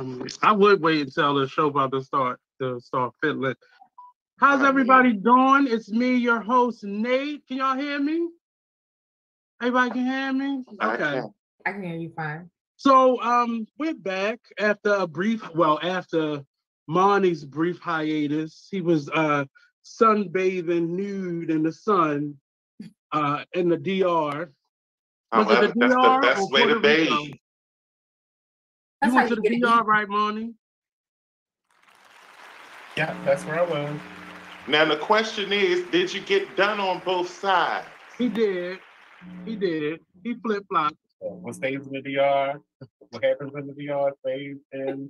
Um, I would wait until the show about to start to start fiddling. How's everybody doing? It's me, your host, Nate. Can y'all hear me? Everybody can hear me? I Okay. can. I can hear you fine. So um we're back after a brief well, after Monty's brief hiatus. He was uh sunbathing nude in the sun uh in the DR. Was it However, the that's the best way to bathe. That's you how went to you the get it. DR, right, Monty? Yeah, that's where I was. Now the question is, did you get done on both sides? He did. He did. He flip flopped. So what stays in the DR? What happens in the DR stays in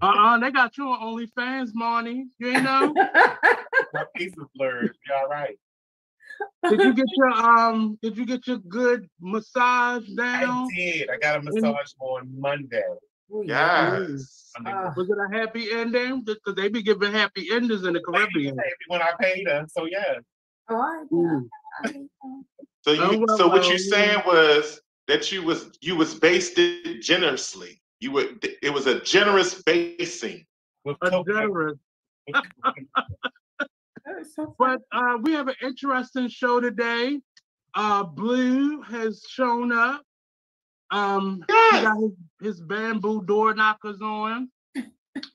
Uh-uh, they got you on OnlyFans, Monty. You ain't know? my face is blurred. Be all right. Did you get your um did you get your good massage down? I did. I got a massage on Monday. Yeah. Yes. Monday Ah. Was it a happy ending? Because they be giving happy endings in the Caribbean. when I paid her. So yeah. All right. Ooh. So you, Oh, so what well, you saying was that you was you was based it generously. You were it was a generous basing. With A generous. with- That is so But uh, we have an interesting show today. Uh, Blue has shown up. Um, he got his, his bamboo door knockers on.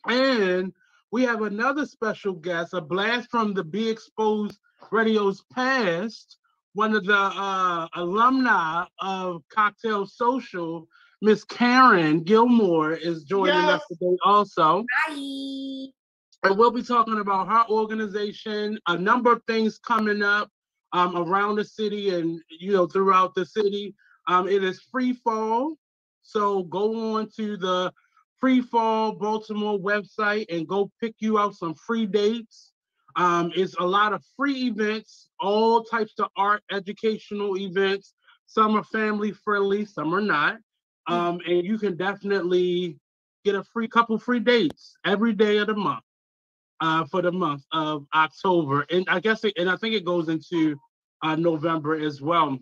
and we have another special guest, a blast from the Be Exposed Radio's past. One of the uh, alumni of Cocktail Social, Miss Karen Gilmore, is joining us today also. Bye. And we'll be talking about her organization, a number of things coming up um, around the city and you know throughout the city. Um, it is free fall, so go on to the Free Fall Baltimore website and go pick you out some free dates. Um, it's a lot of free events, all types of art, educational events. Some are family friendly, some are not. Um, and you can definitely get a free couple free dates every day of the month uh, for the month of October, and I guess it, and I think it goes into uh, November as well.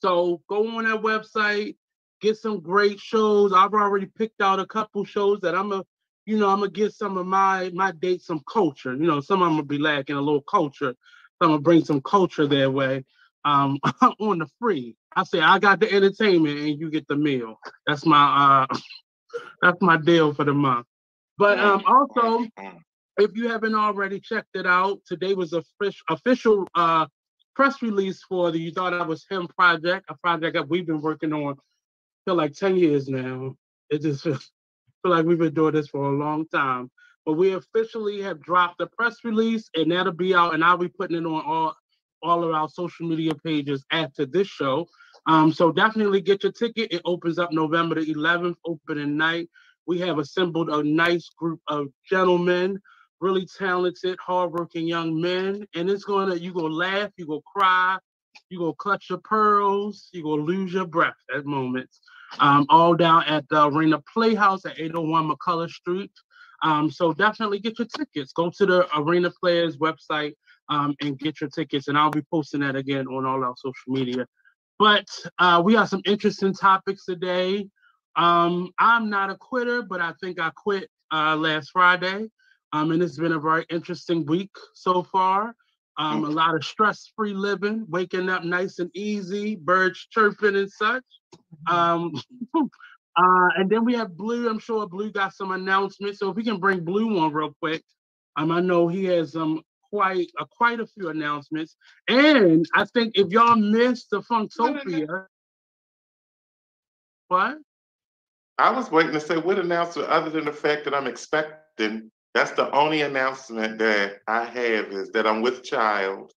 So go on that website, get some great shows. I've already picked out a couple shows that I'm a, you know, I'm gonna get some of my my dates some culture. You know, some of them will be lacking a little culture. So I'm gonna bring some culture their way um, on the free. I say I got the entertainment and you get the meal. That's my uh, that's my deal for the month. But um, also. If you haven't already checked it out, today was a fish, official uh, press release for the You Thought I Was Him project, a project that we've been working on for like 10 years now. It just feels feel like we've been doing this for a long time. But we officially have dropped the press release, and that'll be out, and I'll be putting it on all, all of our social media pages after this show. Um, so definitely get your ticket. It opens up November the 11th, opening night. We have assembled a nice group of gentlemen really talented, hardworking young men. And it's gonna, you gonna laugh, you gonna cry, you gonna clutch your pearls, you gonna lose your breath at moments. Um, all down at the Arena Playhouse at 801 McCulloh Street. Um, so definitely get your tickets. Go to the Arena Players website um, and get your tickets. And I'll be posting that again on all our social media. But uh, we have some interesting topics today. Um, I'm not a quitter, but I think I quit uh, last Friday. Um, and it's been a very interesting week so far. Um, a lot of stress-free living, waking up nice and easy, birds chirping and such. Um, uh, and then we have Blue. I'm sure Blue got some announcements. So if we can bring Blue on real quick, um, I know he has um quite uh, quite a few announcements. And I think if y'all missed the Funktopia, What? I was waiting to say what announcement other than the fact that I'm expecting. That's the only announcement that I have is that I'm with child.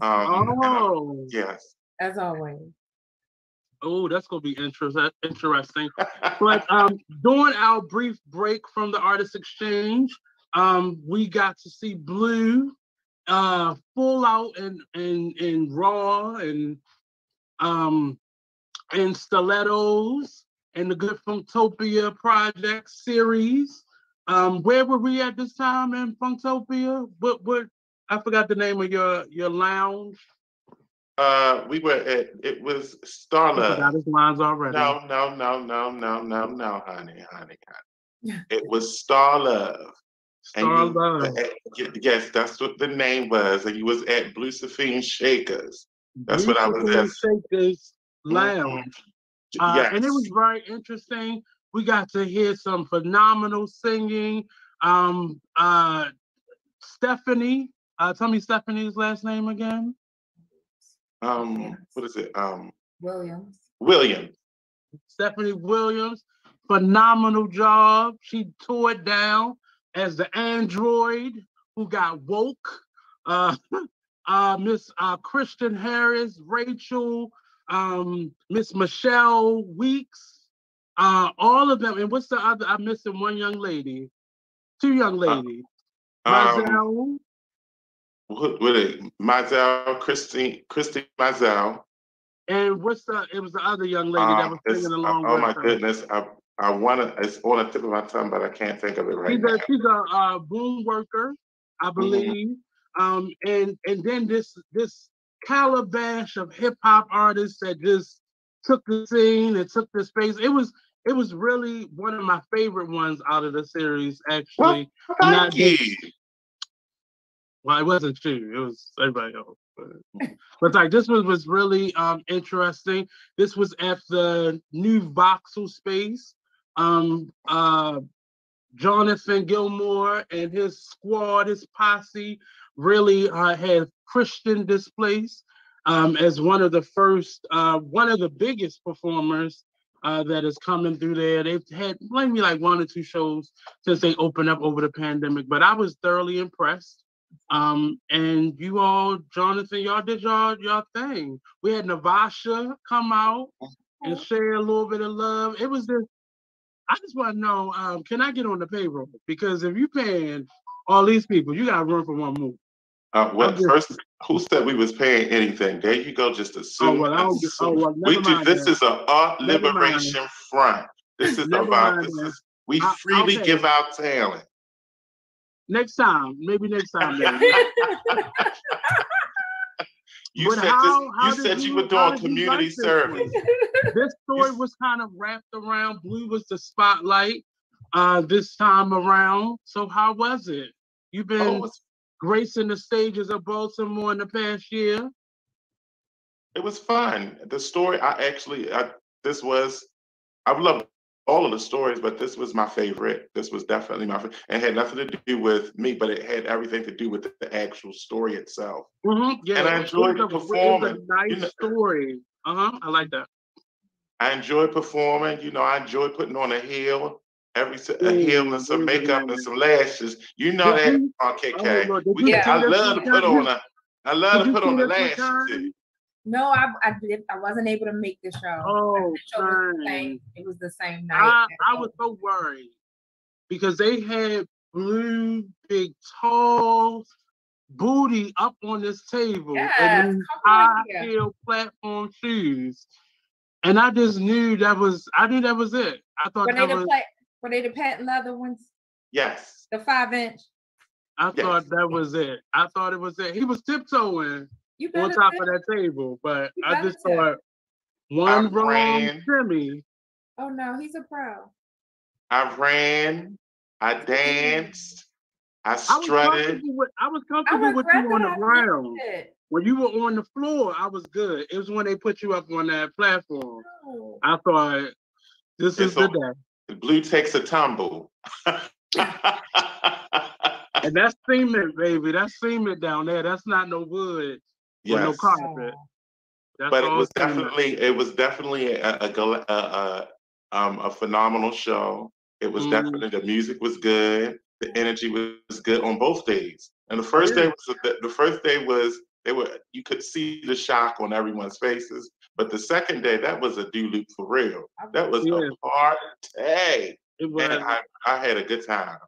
Um, Oh, yes. As always. oh, that's gonna be interest- interesting. But um, during our brief break from the artist exchange, um, we got to see Blue uh, full out and and and raw and um and stilettos and the Good Funktopia project series. Um, where were we at this time in Funktopia? What what I forgot the name of your your lounge. Uh, we were at it was I Starlove. forgot his lines already. No, no, no, no, no, no, no, honey, honey, honey. It was Star Love. Star you- Love. uh, Yes, that's what the name was. And you was at Blue Sapphire Shakers. That's what I was at. Shakers Lounge. J- Uh, yes. And it was very interesting. We got to hear some phenomenal singing. Um, uh, Stephanie, uh, tell me Stephanie's last name again. um, what is it? Um, Williams. William. Stephanie Williams, phenomenal job. She tore it down as the android who got woke. Uh, uh, Miss uh, Christian Harris, Rachel, um, Miss Michelle Weeks, uh, all of them. And what's the other? I'm missing one young lady, two young ladies. Um, Mazel, what, what it? Mazel, Christine, Christine Mazel. and what's the? It was the other young lady that Um, was singing along oh with my her. goodness, I I want to. It's on the tip of my tongue, but I can't think of it right she's now. a she's a uh, boom worker, I Mm-hmm. believe. Um, and and then this this calabash of hip hop artists that just took the scene and took the space. It was it was really one of my favorite ones out of the series. Actually, not Thank you. just- well, it wasn't you. It was everybody else. But, but like this was was really um interesting. This was at the new voxel space. Um uh Jonathan Gilmore and his squad, his posse, really uh, had Christian displaced um, as one of the first, uh, one of the biggest performers uh, that is coming through there. They've had maybe like one or two shows since they opened up over the pandemic, but I was thoroughly impressed. Um, and you all, Jonathan, y'all did y'all y'all thing. We had Navasha come out and share a little bit of love. It was just, I just want to know, um, can I get on the payroll? Because if you're paying all these people, you got to run for one move. Uh, I'm just- first? Who said we was paying anything? There you go. Just assume. Oh well, I. Oh well, we do. This then. is a art Never mind. liberation front. This is Never about. mind This is we I- freely okay. give out talent. next time, maybe next time. You But said how- this, how you said you you- were doing community like this service. this story was kind of wrapped around Blue was the spotlight uh, this time around. So how was it? You've been Oh, it was, gracing the stages of Baltimore in the past year. it was fun. The story. I actually. I, this was. I love all of the stories, but this was my favorite. This was definitely my favorite. And it had nothing to do with me, but it had everything to do with the, actual story itself. Mm-hmm. Yeah, And I enjoyed the It a nice you know. story. Uh huh. I like that. I enjoy performing. You know, I enjoy putting on a heel, every s- a heel and some Ooh, makeup yeah. and some lashes. You know oh, Did that you- on KK. Oh, we, you I love to put on a. I love to put on the this lashes. No, I I did I wasn't able to make the show. Oh, the show was the same. It was the same night. I, I was so worried because they had blue, big, tall booty up on this table Yes, and high heel platform shoes. And I just knew that was, I knew that was it. I thought Were that was, pla- were they the patent leather ones? Yes. The five inch? I Yes. thought that was it. I thought it was it. He was tiptoeing You on top tip. of that table, but You I just tip. thought one I wrong ran. shimmy. Oh no, he's a pro. I ran. I danced. I I was strutted. comfortable with, I was I comfortable with you on the ground. When you were on the floor, I was good. It was when they put you up on that platform. No. I thought this is It's the o- day. Blue takes a tumble. And that's cement, baby. That's cement down there. That's not no wood or no yes. carpet. That's but it was cement. definitely it was definitely a, a, a, a um, a phenomenal show. It was Mhm. definitely the music was good, the energy was good on both days. And the first day was the, the first day was they were you could see the shock on everyone's faces. But the second day, that was a do loop for real. That was Yeah. a party. It was. And I, I had a good time.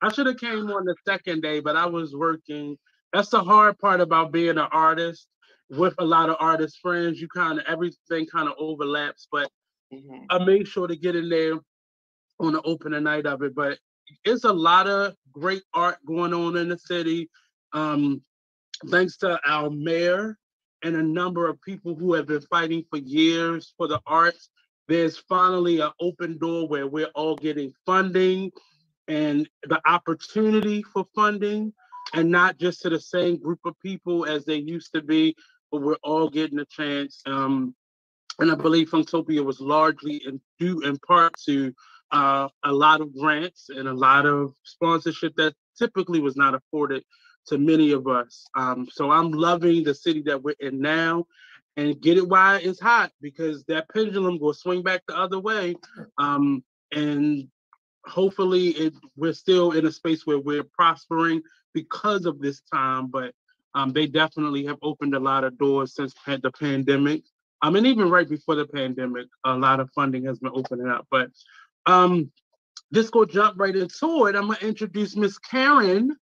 I should have came on the second day, but I was working. That's the hard part about being an artist with a lot of artist friends. You kind of everything kind of overlaps, but Mhm. I made sure to get in there on the opening night of it. But it's a lot of great art going on in the city. Um, thanks to our mayor and a number of people who have been fighting for years for the arts. There's finally an open door where we're all getting funding and the opportunity for funding, and not just to the same group of people as they used to be, but we're all getting a chance. Um, and I believe Funktopia was largely in, due in part to uh, a lot of grants and a lot of sponsorship that typically was not afforded to many of us. Um, so I'm loving the city that we're in now and get it while it's hot because that pendulum will swing back the other way. Um, and hopefully it we're still in a space where we're prospering because of this time, but um, they definitely have opened a lot of doors since the pandemic. I mean, even right before the pandemic, a lot of funding has been opening up. But um, just go jump right into it. I'm gonna introduce Miss Karen.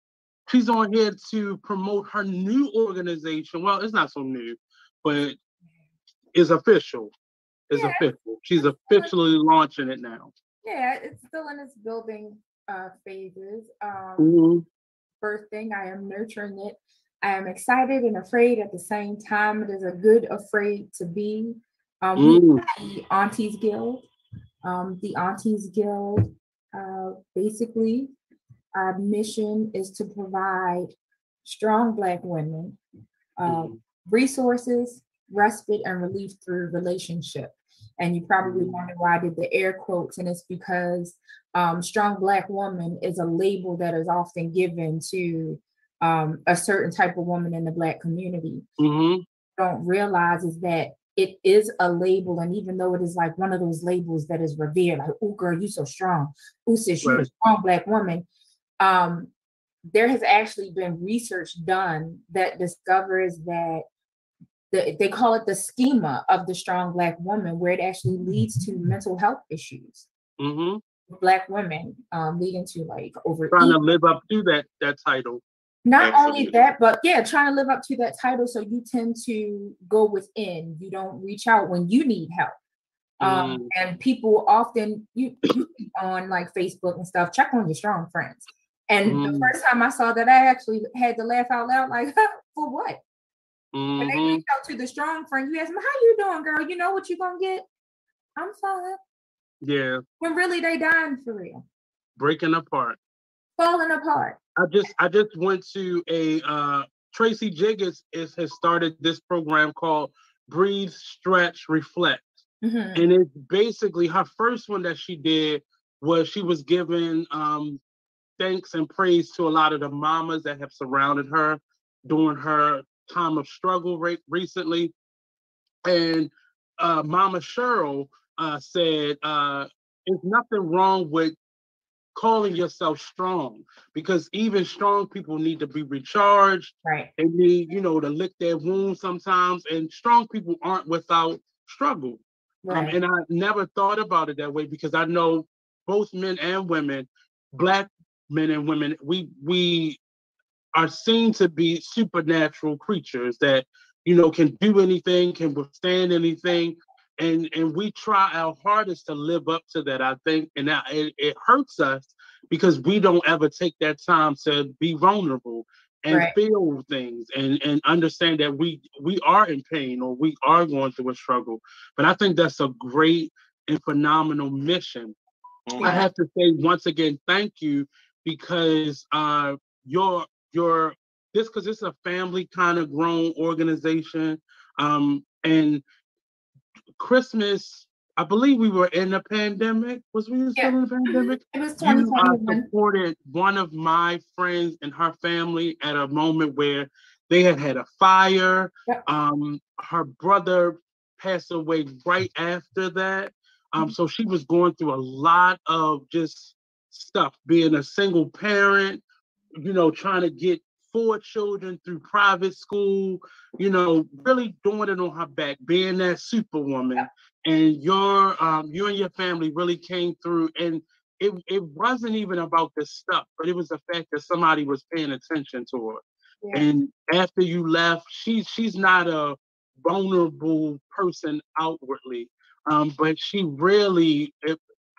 She's on here to promote her new organization. Well, it's not so new, but it's official. It's Yeah. official. She's officially launching it now. Yeah, it's still in its building uh, phases. Um, Mhm. first thing, I am nurturing it. I am excited and afraid at the same time. It is a good afraid to be. Um, Mm. the Aunties Guild. Um, the Aunties Guild, uh, basically, our mission is to provide strong Black women uh, Mhm. resources, respite, and relief through relationship. And you probably Mm. wonder why I did the air quotes, and it's because um, strong Black woman is a label that is often given to um, a certain type of woman in the Black community. Mhm. Don't realize is that it is a label, and even though it is like one of those labels that is revered, like "Oh, girl, you so strong," "Oh, sis, you a Right. strong Black woman," um, there has actually been research done that discovers that the, they call it the schema of the strong black woman, where it actually leads to mental health issues. Mhm. Black women, um, leading to like over Trying to live up to that that title. Not only that, but yeah, trying to live up to that title. So you tend to go within. You don't reach out when you need help. Um, Mm. and people often you, you on like Facebook and stuff check on your strong friends. And the Mm. first time I saw that, I actually had to laugh out loud, like, for what? When they reach out to the strong friend, you ask them, "How you doing, girl? You know what you're gonna get?" I'm fine. Yeah, When really they dying for real, breaking apart. falling apart. I just I just went to a uh Tracy Jiggets is has started this program called Breathe, Stretch, Reflect. Mhm. And it's basically her first one that she did was she was given um thanks and praise to a lot of the mamas that have surrounded her during her time of struggle re- recently. And uh, Mama Cheryl uh, said, uh, "There's nothing wrong with calling yourself strong because even strong people need to be recharged. Right. They need, you know, to lick their wounds sometimes. And strong people aren't without struggle. Um, and I never thought about it that way because I know both men and women, black men and women, we we are seen to be supernatural creatures that you know can do anything, can withstand anything, and and we try our hardest to live up to that. I think, and it, it hurts us because we don't ever take that time to be vulnerable and Right. feel things and and understand that we we are in pain or we are going through a struggle. But I think that's a great and phenomenal mission. Mhm. I have to say once again, thank you because uh your your this because it's a family kind of grown organization. Um and Christmas, I believe we were in a pandemic. Was we still Yeah. in a pandemic? It was You uh, supported one of my friends and her family at a moment where they had had a fire. Yep. Um, her brother passed away right after that. Um, so she was going through a lot of just stuff, being a single parent, you know, trying to get four children through private school, you know, really doing it on her back, being that superwoman. And your um, you and your family really came through and it, it wasn't even about the stuff, but it was the fact that somebody was paying attention to her. Yeah. And after you left, she she's not a vulnerable person outwardly, um, but she really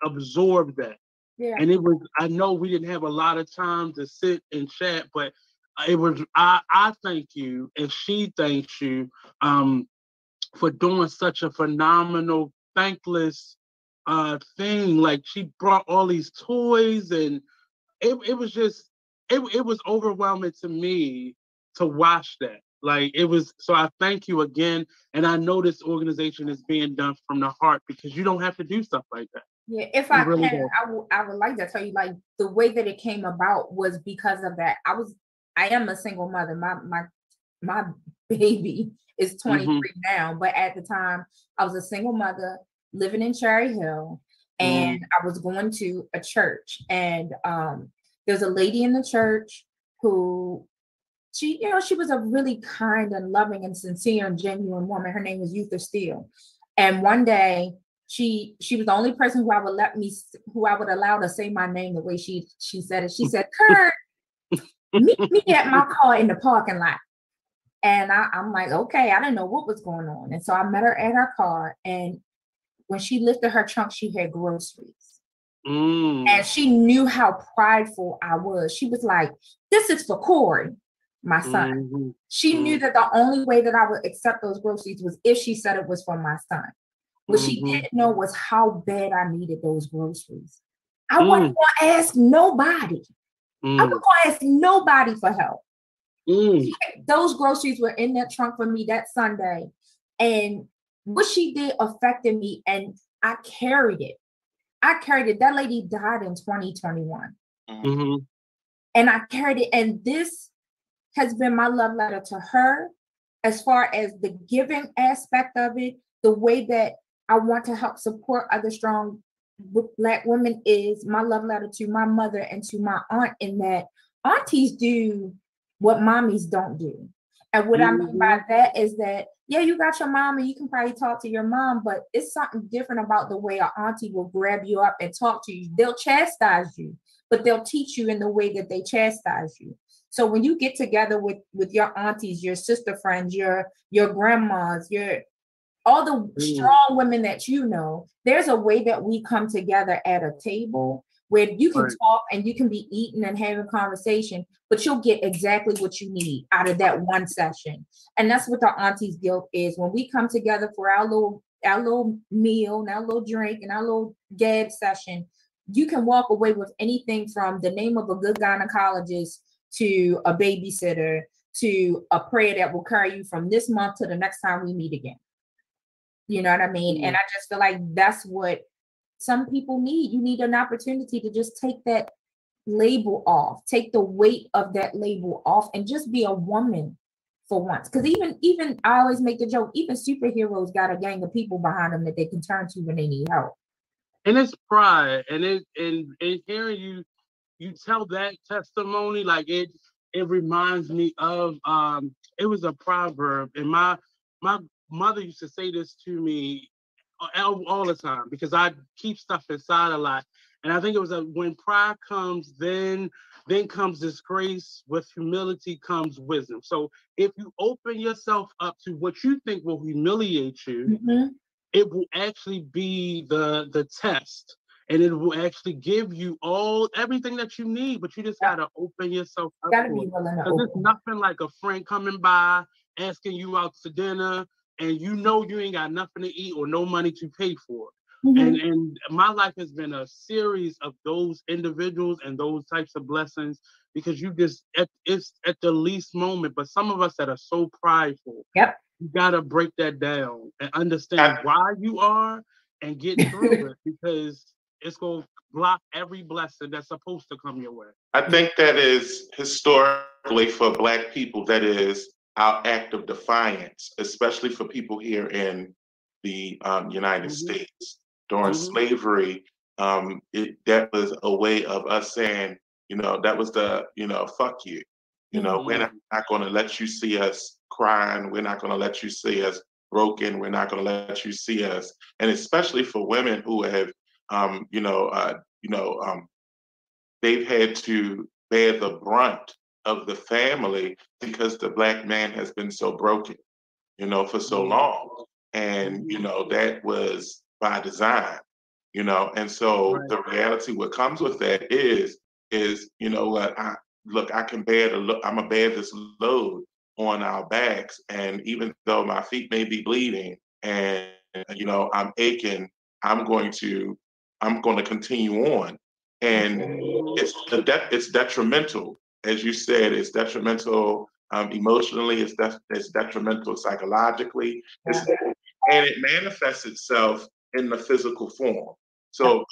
absorbed that. Yeah. And it was I know we didn't have a lot of time to sit and chat, but it was I I thank you and she thanks you um for doing such a phenomenal, thankless uh thing. Like she brought all these toys and it, it was just it, it was overwhelming to me to watch that. Like it was so I thank you again. And I know this organization is being done from the heart because you don't have to do stuff like that. Yeah, if I really can, I, w- I would like to tell you like the way that it came about was because of that. I was I am a single mother. My my my baby is 23 mm-hmm. now, but at the time I was a single mother living in Cherry Hill, and mm. I was going to a church, and um, there's a lady in the church who she, you know, she was a really kind and loving and sincere and genuine woman. Her name was Eutha Steele. And one day she she was the only person who I would let me who I would allow to say my name the way she she said it. She said, Kurt, meet me at my car in the parking lot. And I, I'm like, okay, I didn't know what was going on. And so I met her at her car. And when she lifted her trunk, she had groceries. Mm. And she knew how prideful I was. She was like, This is for Corey, my son. Mm-hmm. She mm-hmm. knew that the only way that I would accept those groceries was if she said it was for my son. What mm-hmm. she didn't know was how bad I needed those groceries. I mm. wasn't going to ask nobody. Mm. I wasn't going to ask nobody for help. Mm. Those groceries were in that trunk for me that Sunday. And what she did affected me and I carried it. I carried it. That lady died in 2021. Mm-hmm. And I carried it. And this has been my love letter to her as far as the giving aspect of it, the way that I want to help support other strong black women is my love letter to my mother and to my aunt in that aunties do what mommies don't do. And what mm-hmm. I mean by mm-hmm. that is that, yeah, you got your mom and you can probably talk to your mom, but it's something different about the way an auntie will grab you up and talk to you. They'll chastise you, but they'll teach you in the way that they chastise you. So when you get together with with your aunties, your sister friends, your your grandmas, your all the mm. strong women that you know, there's a way that we come together at a table where you can right. talk and you can be eating and having a conversation, but you'll get exactly what you need out of that one session. And that's what the Aunties Guild is. When we come together for our little our little meal and our little drink and our little gab session, you can walk away with anything from the name of a good gynecologist to a babysitter to a prayer that will carry you from this month to the next time we meet again. You know what I mean? Mm-hmm. And I just feel like that's what some people need. You need an opportunity to just take that label off, take the weight of that label off, and just be a woman for once. Because even even I always make the joke, even superheroes got a gang of people behind them that they can turn to when they need help. And it's pride, and it and, and hearing you you tell that testimony, like it it reminds me of um it was a proverb, and my my mother used to say this to me all, all the time because I keep stuff inside a lot. And I think it was a, when pride comes, then then comes disgrace. With humility comes wisdom. So if you open yourself up to what you think will humiliate you, mm-hmm. it will actually be the the test, and it will actually give you all everything that you need. But you just gotta open yourself up. Gotta be willing to. Because it's nothing like a friend coming by asking you out to dinner and you know you ain't got nothing to eat or no money to pay for. Mm-hmm. And and my life has been a series of those individuals and those types of blessings because you just at, it's at the least moment. But some of us that are so prideful, yep, you gotta break that down and understand I, why you are and get through it because it's gonna block every blessing that's supposed to come your way. I think that is historically for Black people. That is our act of defiance, especially for people here in the um, United mm-hmm. States. during Mhm. slavery, um, it, that was a way of us saying, you know, that was the, you know, fuck you. You know, we're not, not going to let you see us crying. We're not going to let you see us broken. We're not going to let you see us. And especially for women who have, um, you know, uh, you know, um, they've had to bear the brunt of the family because the black man has been so broken, you know, for so Mhm. long. And, you know, that was by design, you know. And so Right. the reality what comes with that is, is, you know what, I look, I can bear the look, I'm gonna bear this load on our backs. And even though my feet may be bleeding and you know, I'm aching, I'm going to, I'm going to continue on. And it's de- it's detrimental, as you said, it's detrimental um, emotionally, it's it's detrimental psychologically, it's, and it manifests itself in the physical form. So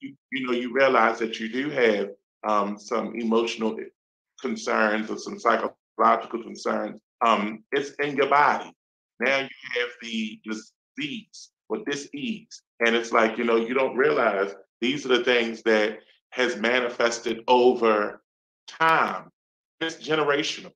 you, you know you realize that you do have um, some emotional concerns or some psychological concerns. Um, it's in your body. Now you have the disease or disease, and it's like you know you don't realize these are the things that has manifested over time. It's generational.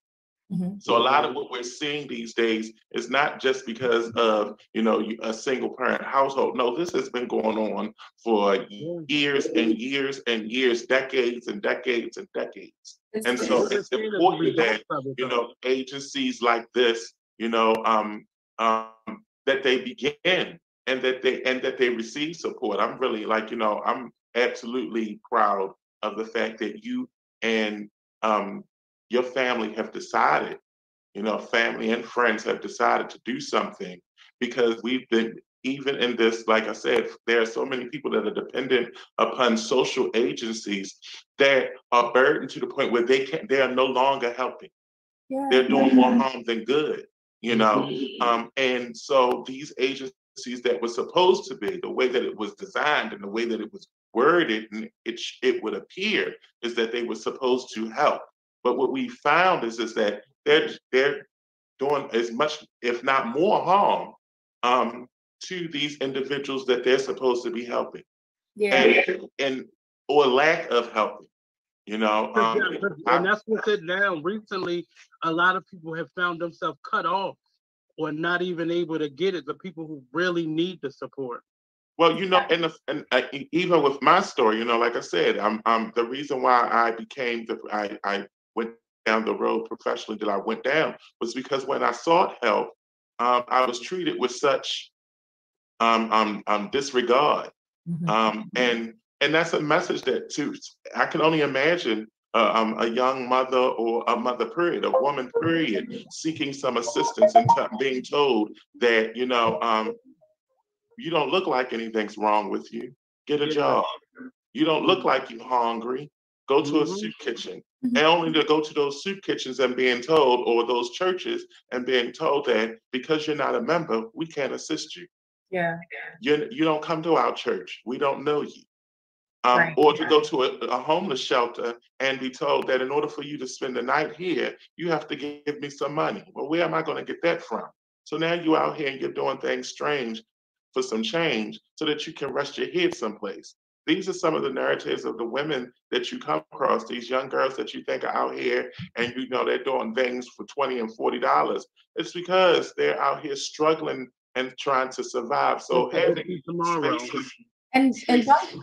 Mhm. So a lot of what we're seeing these days is not just because of you know a single parent household. No, this has been going on for years and years and years, decades and decades and decades. It's- And so it's they're seeing is the important that results of it, you know agencies like this, you know, um, um, that they begin and that they and that they receive support. I'm really like you know I'm absolutely proud of the fact that you and um, your family have decided, you know, family and friends have decided to do something because we've been, even in this, like I said, there are so many people that are dependent upon social agencies that are burdened to the point where they can't, they are no longer helping. Yeah. They're doing more harm than good, you know? Um, and so these agencies that were supposed to be the way that it was designed and the way that it was worded, and it, it would appear is that they were supposed to help. But what we found is, is that they're, they're doing as much, if not more harm, um, to these individuals that they're supposed to be helping, Yeah. and, and or lack of helping. You know, um, Yeah, and that's what's it now. Recently, a lot of people have found themselves cut off or not even able to get it. The people who really need the support. Well, you know, and, the, and uh, even with my story, you know, like I said, I'm, I'm the reason why I became the I, I went down the road professionally that I went down was because when I sought help, um, I was treated with such um, um, um, disregard, Mhm. um, and and that's a message that too. I can only imagine uh, um, a young mother or a mother period, a woman period, seeking some assistance and t- being told that you know um, you don't look like anything's wrong with you. Get a job. You don't look like you're hungry. Go to a Mhm. soup kitchen. Mhm. And only to go to those soup kitchens and being told, or those churches and being told that because you're not a member, we can't assist you. Yeah. You, you don't come to our church. We don't know you. Um, Right. Or to go to a, a homeless shelter and be told that in order for you to spend the night here, you have to give me some money. Well, where am I going to get that from? So now you're out here and you're doing things strange for some change so that you can rest your head someplace. These are some of the narratives of the women that you come across, these young girls that you think are out here and you know they're doing things for 20 and 40 dollars. It's because they're out here struggling and trying to survive. So Just to having see tomorrow. spaces And and don't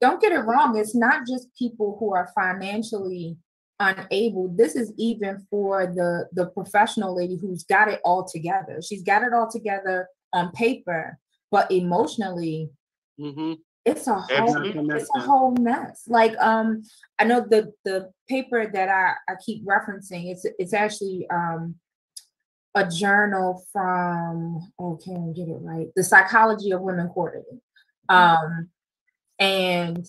don't get it wrong. It's not just people who are financially unable. This is even for the the professional lady who's got it all together. She's got it all together on paper, but emotionally, hmm it's a whole it's a whole mess. Like um, I know the the paper that I I keep referencing. It's it's actually um a journal from oh can't get it right? The psychology of women quarterly um and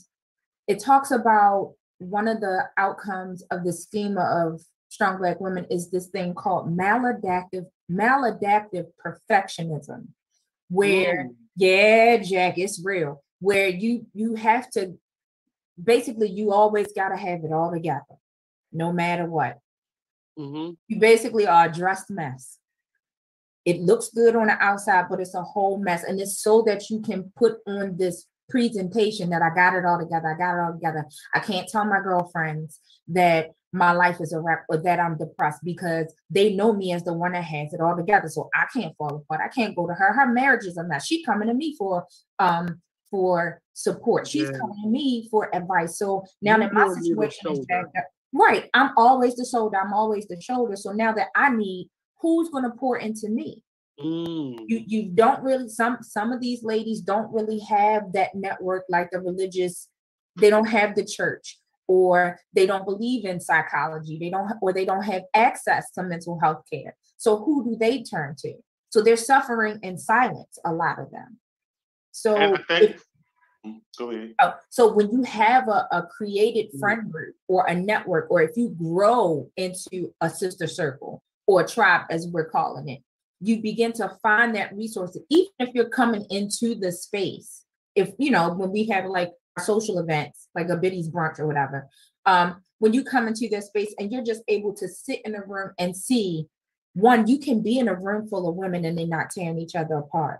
it talks about one of the outcomes of the schema of strong black women is this thing called maladaptive maladaptive perfectionism where Mm. yeah jack it's real where you you have to basically you always got to have it all together no matter what hmm you basically are a dressed mess it looks good on the outside, but it's a whole mess. And it's so that you can put on this presentation that I got it all together. I got it all together. I can't tell my girlfriends that my life is a wrap or that I'm depressed because they know me as the one that has it all together. So I can't fall apart. I can't go to her. Her marriage is a mess. She coming to me for um for support. She's Yeah. coming to me for advice. So now You that my will be the situation is backed up, right? I'm always the shoulder. I'm always the shoulder. So now that I need, who's going to pour into me? Mm. you you don't really some some of these ladies don't really have that network like the religious they don't have the church or they don't believe in psychology they don't or they don't have access to mental health care so who do they turn to so they're suffering in silence a lot of them so And I think, if- Mm, go ahead. Oh, so when you have a, a created Mm. friend group or a network, or if you grow into a sister circle or a tribe, as we're calling it, you begin to find that resource. Even if you're coming into the space, if you know, when we have like social events, like a biddy's brunch or whatever, um, when you come into this space and you're just able to sit in a room and see one, you can be in a room full of women and they're not tearing each other apart.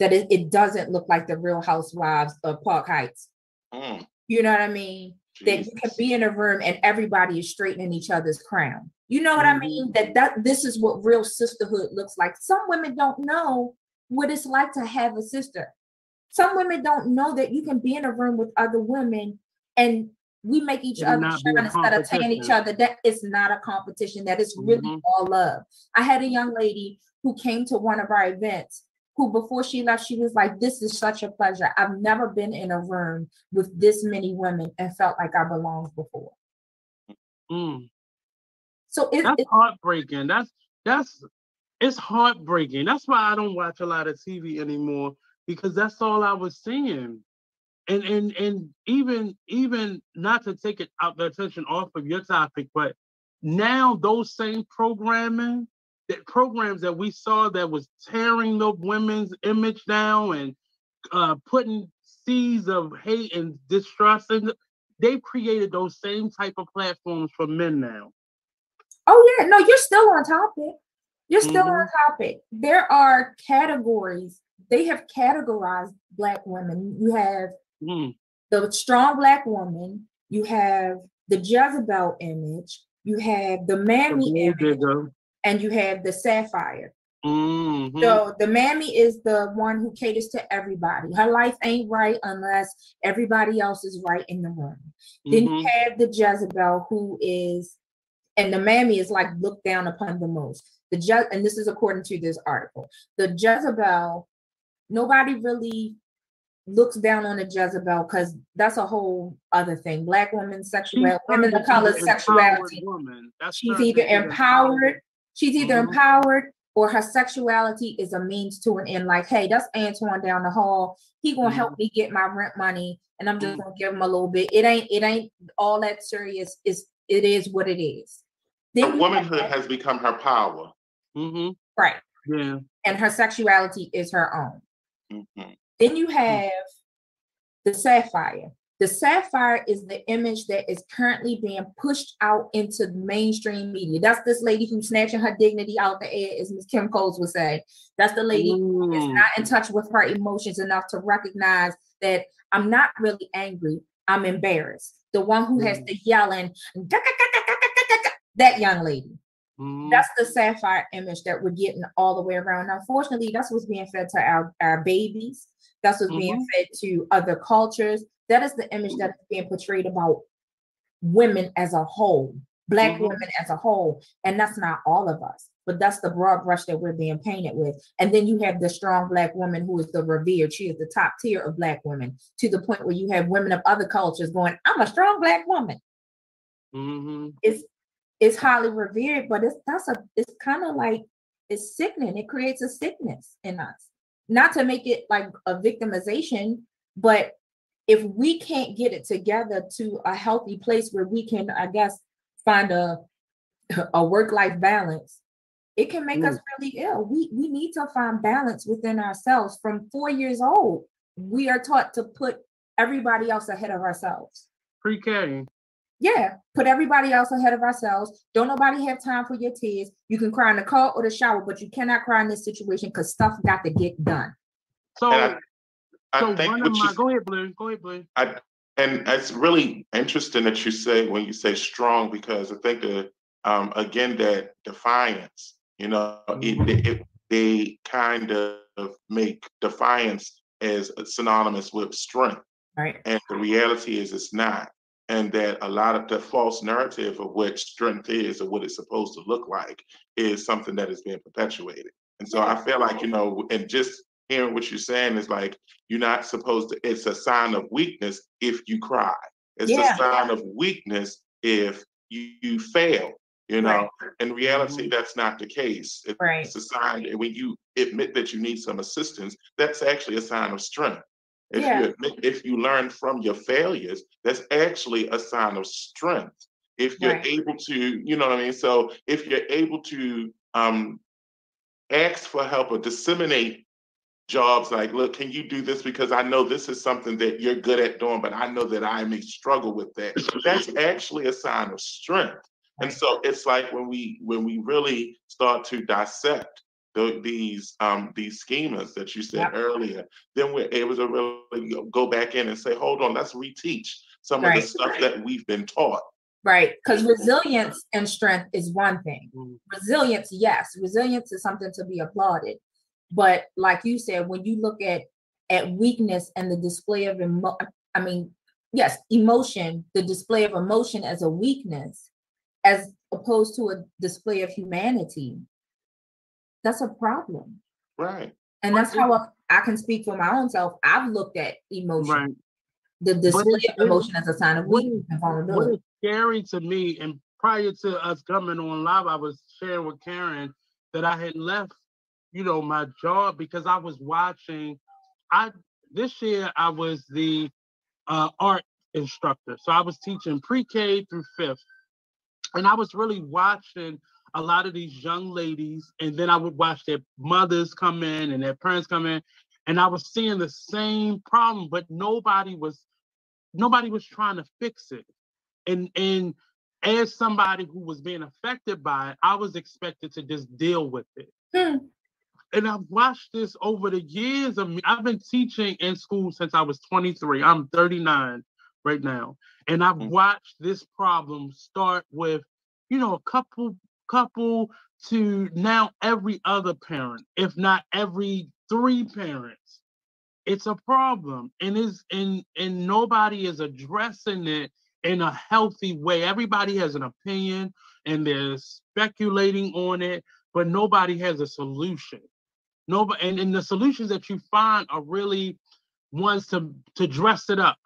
That it, it doesn't look like the real housewives of Park Heights. Mm, You know what I mean? That you can be in a room and everybody is straightening each other's crown. You know what I Mhm. mean? That that this is what real sisterhood looks like. Some women don't know what it's like to have a sister. Some women don't know that you can be in a room with other women and we make each other not be a shine instead of tearing each other. That is not a competition. That is really Mhm. all love. I had a young lady who came to one of our events who before she left, she was like, This is such a pleasure. I've never been in a room with this many women and felt like I belonged before. Mm. So it, That's it heartbreaking. That's that's it's heartbreaking. That's why I don't watch a lot of TV anymore because that's all I was seeing. And and and even even not to take it out the attention off of your topic, but now those same programming that programs that we saw that was tearing the women's image down and uh, putting seeds of hate and distrust in they've created those same type of platforms for men now. oh yeah, no, you're still on topic. You're still on Mm-hmm. topic. There are categories. They have categorized black women. You have Mm. the strong black woman, you have the Jezebel image, you have the The mammy gold image, digger. and you have the sapphire. Mhm. So the mammy is the one who caters to everybody. Her life ain't right unless everybody else is right in the room. Then Mhm. you have the Jezebel who is, and the mammy is like looked down upon the most. The Je- and this is according to this article. The Jezebel, nobody really looks down on a Jezebel because that's a whole other thing. Black women's sexuality, turned women of color an sexuality. Woman. That's She's either into an empowered, she's either Mhm. empowered or her sexuality is a means to an end. Like, hey, that's Antoine down the hall. He gonna help me get my rent money, and I'm just Mhm. gonna give him a little bit. It ain't, it ain't all that serious. It's it is what it is. Her Then you womanhood have- has become her power. Mhm. right, Yeah. and her sexuality is her own. Mhm. Then you have the sapphire. The sapphire is the image that is currently being pushed out into the mainstream media. That's this lady who's snatching her dignity out the air, as Ms. Kim Coles would say. That's the lady who is Mm. not in touch with her emotions enough to recognize that I'm not really angry. I'm embarrassed. The one who has Mm. to yell and that young lady. Mhm. That's the sapphire image that we're getting all the way around. Unfortunately, that's what's being fed to our, our babies. That's what's being Mhm. fed to other cultures. That is the image that is being portrayed about women as a whole, black Mhm. women as a whole. And that's not all of us, but that's the broad brush that we're being painted with. And then you have the strong black woman who is the revered. She is the top tier of black women to the point where you have women of other cultures going, I'm a strong black woman Mhm. it's it's highly revered, but it's that's a it's kind of like it's sickening. It creates a sickness in us. Not to make it like a victimization, but if we can't get it together to a healthy place where we can, I guess, find a a work-life balance, it can make us mm. really ill. We we need to find balance within ourselves. From four years old, we are taught to put everybody else ahead of ourselves. Pre-K. Yeah, put everybody else ahead of ourselves. Don't nobody have time for your tears. You can cry in the car or the shower, but you cannot cry in this situation because stuff got to get done. So, And I so think one what of you my, go ahead, Blue. Go ahead, Blue. I, and it's really interesting that you say when you say strong because I think that um, again that defiance, you know, Mhm. it, it, they kind of make defiance as synonymous with strength, Right. and the reality is it's not, and that a lot of the false narrative of what strength is or what it's supposed to look like is something that is being perpetuated. And so I feel like you know, and just hearing what you're saying is like you're not supposed to. It's a sign of weakness if you cry. It's Yeah. a sign of weakness if you, you fail. You know, in reality, mm-hmm. that's not the case. It- Right. It's a sign and when you admit that you need some assistance. That's actually a sign of strength. If Yeah. you admit, if you learn from your failures, that's actually a sign of strength. If you're Right. able to, you know what I mean. So if you're able to um, ask for help or disseminate jobs like look can you do this because i know this is something that you're good at doing but i know that i may struggle with that that's actually a sign of strength and so it's like when we when we really start to dissect the, these um these schemas that you said Yep. earlier then we're able to really go- go back in and say hold on let's reteach some of the stuff that we've been taught Right. Because resilience and strength is one thing. Mhm. Resilience, yes, resilience is something to be applauded. But like you said, when you look at at weakness and the display of emo, I mean, yes, emotion, the display of emotion as a weakness, as opposed to a display of humanity, that's a problem. right And that's how I, I can speak for my own self. I've looked at emotion, Right. the display of emotion as a sign of what weakness and vulnerability. is scary to me, and prior to us coming on live, I was sharing with Karen that I had left, you know, my job because I was watching. I this year I was the uh, art instructor, so I was teaching pre-K through fifth, and I was really watching a lot of these young ladies, and then I would watch their mothers come in and their parents come in, and I was seeing the same problem, but nobody was nobody was trying to fix it and and as somebody who was being affected by it, I was expected to just deal with it. Hmm. And I've watched this over the years of me. I've been teaching in school since I was 23. I'm 39 right now. And I've Mm. watched this problem start with, you know, a couple couple to now every other parent, if not every three parents. It's a problem. And is and and nobody is addressing it in a healthy way. Everybody has an opinion and they're speculating on it, but nobody has a solution. Nobody and, and the solutions that you find are really ones to to dress it up.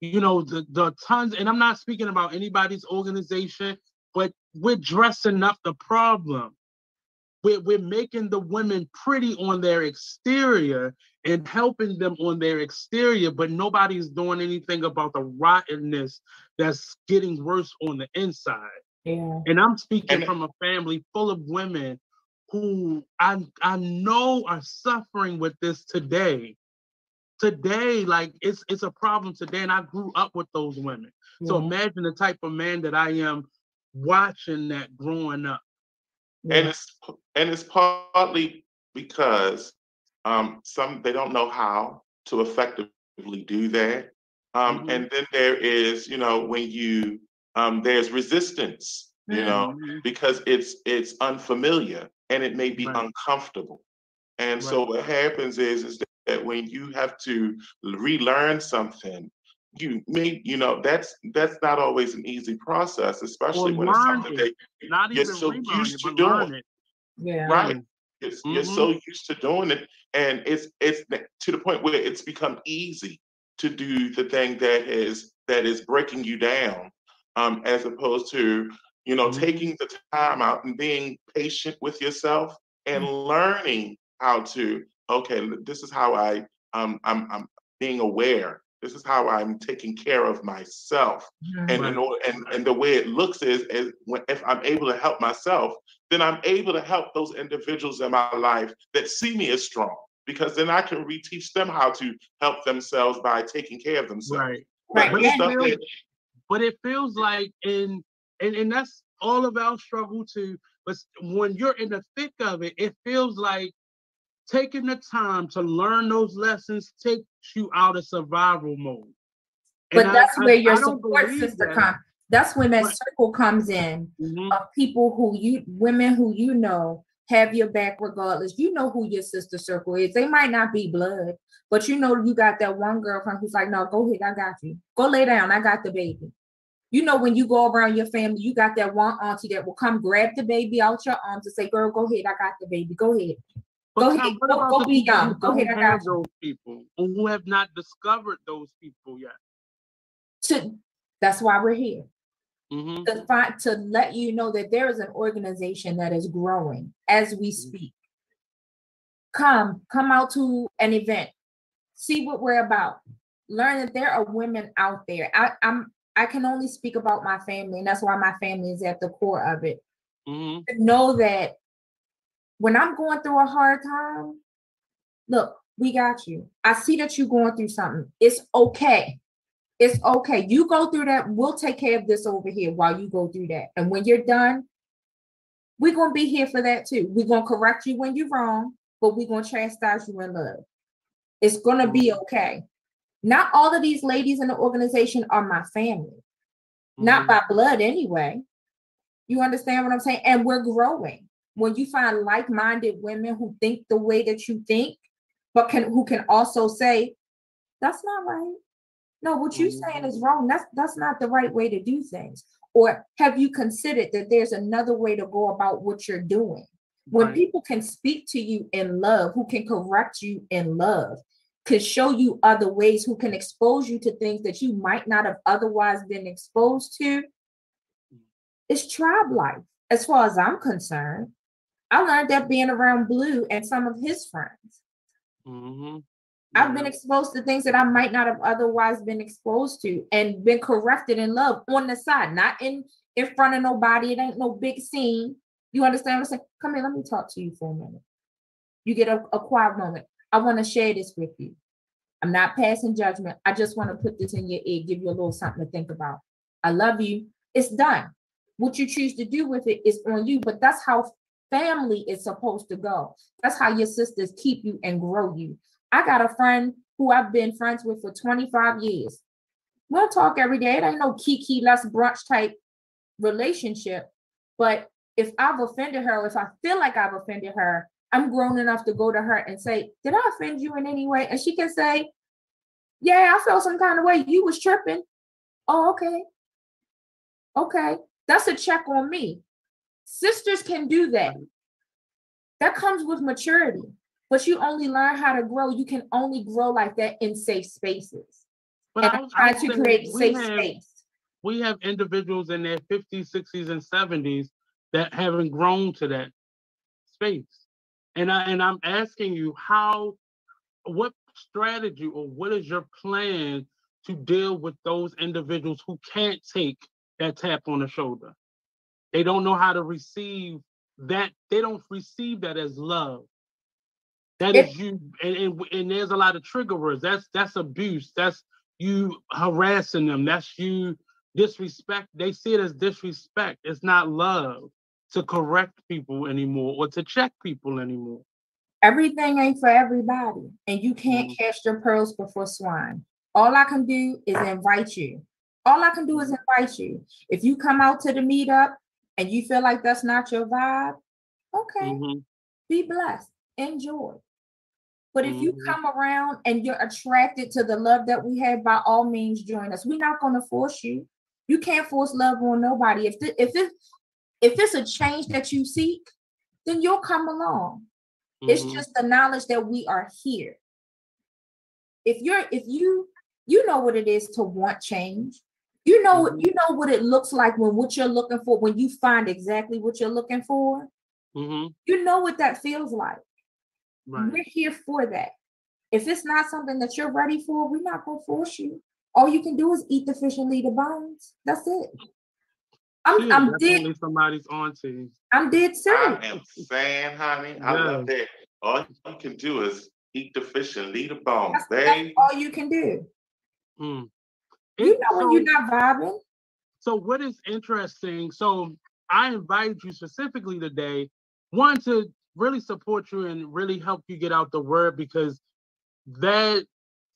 You know, the the tons, and I'm not speaking about anybody's organization, but we're dressing up the problem. We're, we're making the women pretty on their exterior and helping them on their exterior, but nobody's doing anything about the rottenness that's getting worse on the inside. Yeah. And I'm speaking And- from a family full of women who I I know are suffering with this today. Today, like it's it's a problem today, and I grew up with those women. So imagine the type of man that I am watching that growing up. and it's and it's partly because um, some they don't know how to effectively do that, um, Mhm. and then there is you know when you um, there's resistance, you know, Mhm. because it's it's unfamiliar and it may be Right. uncomfortable, and so what happens is is that when you have to relearn something. You may, you know, that's that's not always an easy process, especially when it's learn something it. that Not You're even so used it, to doing. it. yeah. right it's, you're Mhm. so used to doing it and it's it's to the point where it's become easy to do the thing that is that is breaking you down um as opposed to you know Mhm. taking the time out and being patient with yourself and Mm. learning how to okay this is how i um i'm i'm being aware this is how i'm taking care of myself Mhm. and in order, and, and the way it looks is, is when, if I'm able to help myself, then I'm able to help those individuals in my life that see me as strong, because then I can reteach them how to help themselves by taking care of themselves. Right. But Right, the and- stuff that, but it feels like in and, and that's all of our struggle too. But when you're in the thick of it, it feels like taking the time to learn those lessons takes you out of survival mode. But and that's I, where I, your I support system comes. That's when that circle comes in mm-hmm. of people who you, women who you know have your back regardless. You know who your sister circle is. They might not be blood, but you know you got that one girlfriend who's like, no, go ahead, I got you. Go lay down, I got the baby. You know, when you go around your family, you got that one auntie that will come grab the baby out your arms and say, girl, go ahead, I got the baby. Go ahead. Go ahead, go, go be young. Go ahead, I got those people who have not discovered those people yet. To, that's why we're here. Mm-hmm. To find to let you know that there is an organization that is growing as we mm-hmm. speak. Come, come out to an event, see what we're about. Learn that there are women out there. I, I'm I can only speak about my family, and that's why my family is at the core of it. Mm-hmm. know that when I'm going through a hard time, look, we got you. I see that you're going through something. It's okay. It's okay. You go through that. We'll take care of this over here while you go through that. And when you're done, we're going to be here for that too. We're going to correct you when you're wrong, but we're going to chastise you in love. It's going to be mm-hmm. okay. Not all of these ladies in the organization are my family, mm-hmm. not by blood anyway. You understand what I'm saying? And we're growing. When you find like-minded women who think the way that you think, but can who can also say, that's not right. No, what you're mm-hmm. saying is wrong. That's that's not the right way to do things. Or have you considered that there's another way to go about what you're doing? When right. people can speak to you in love, who can correct you in love, could show you other ways, who can expose you to things that you might not have otherwise been exposed to. It's tribe life, as far as I'm concerned. I learned that being around Blue and some of his friends. Mm-hmm. I've been exposed to things that I might not have otherwise been exposed to and been corrected in love on the side, not in in front of nobody. It ain't no big scene. You understand what I'm saying? Come here, let me talk to you for a minute. You get a, a quiet moment. I want to share this with you. I'm not passing judgment. I just want to put this in your ear, give you a little something to think about. I love you. It's done. What you choose to do with it is on you, but that's how family is supposed to go. That's how your sisters keep you and grow you. I got a friend who I've been friends with for 25 years. We'll talk every day. It ain't no kiki, let's brunch type relationship. But if I've offended her, if I feel like I've offended her, I'm grown enough to go to her and say, Did I offend you in any way? And she can say, Yeah, I felt some kind of way. You was tripping. Oh, okay. Okay. That's a check on me. Sisters can do that. That comes with maturity. But you only learn how to grow. You can only grow like that in safe spaces. But and I, am trying to create safe have, space. We have individuals in their 50s, 60s, and 70s that haven't grown to that space. And I and I'm asking you how what strategy or what is your plan to deal with those individuals who can't take that tap on the shoulder? They don't know how to receive that, they don't receive that as love. That is you, and, and, and there's a lot of trigger words. That's that's abuse. That's you harassing them. That's you disrespect. They see it as disrespect. It's not love to correct people anymore or to check people anymore. Everything ain't for everybody, and you can't mm-hmm. cast your pearls before swine. All I can do is invite you. All I can do is invite you. If you come out to the meetup and you feel like that's not your vibe, okay, mm-hmm. be blessed, enjoy. But if mm-hmm. you come around and you're attracted to the love that we have, by all means, join us. We're not going to force you. You can't force love on nobody. If the, if it if it's a change that you seek, then you'll come along. Mm-hmm. It's just the knowledge that we are here. If you're if you you know what it is to want change. You know mm-hmm. you know what it looks like when what you're looking for when you find exactly what you're looking for. Mm-hmm. You know what that feels like. Right. We're here for that. If it's not something that you're ready for, we're not gonna force you. All you can do is eat the fish and leave the bones. That's it. I'm, I'm dead. Somebody's auntie. I'm dead serious. I am saying, honey, I love that. All you can do is eat the fish and leave the bones. That's, that's all you can do. Mm. You know when you're not vibing. so what is interesting? So I invited you specifically today, one to really support you and really help you get out the word because that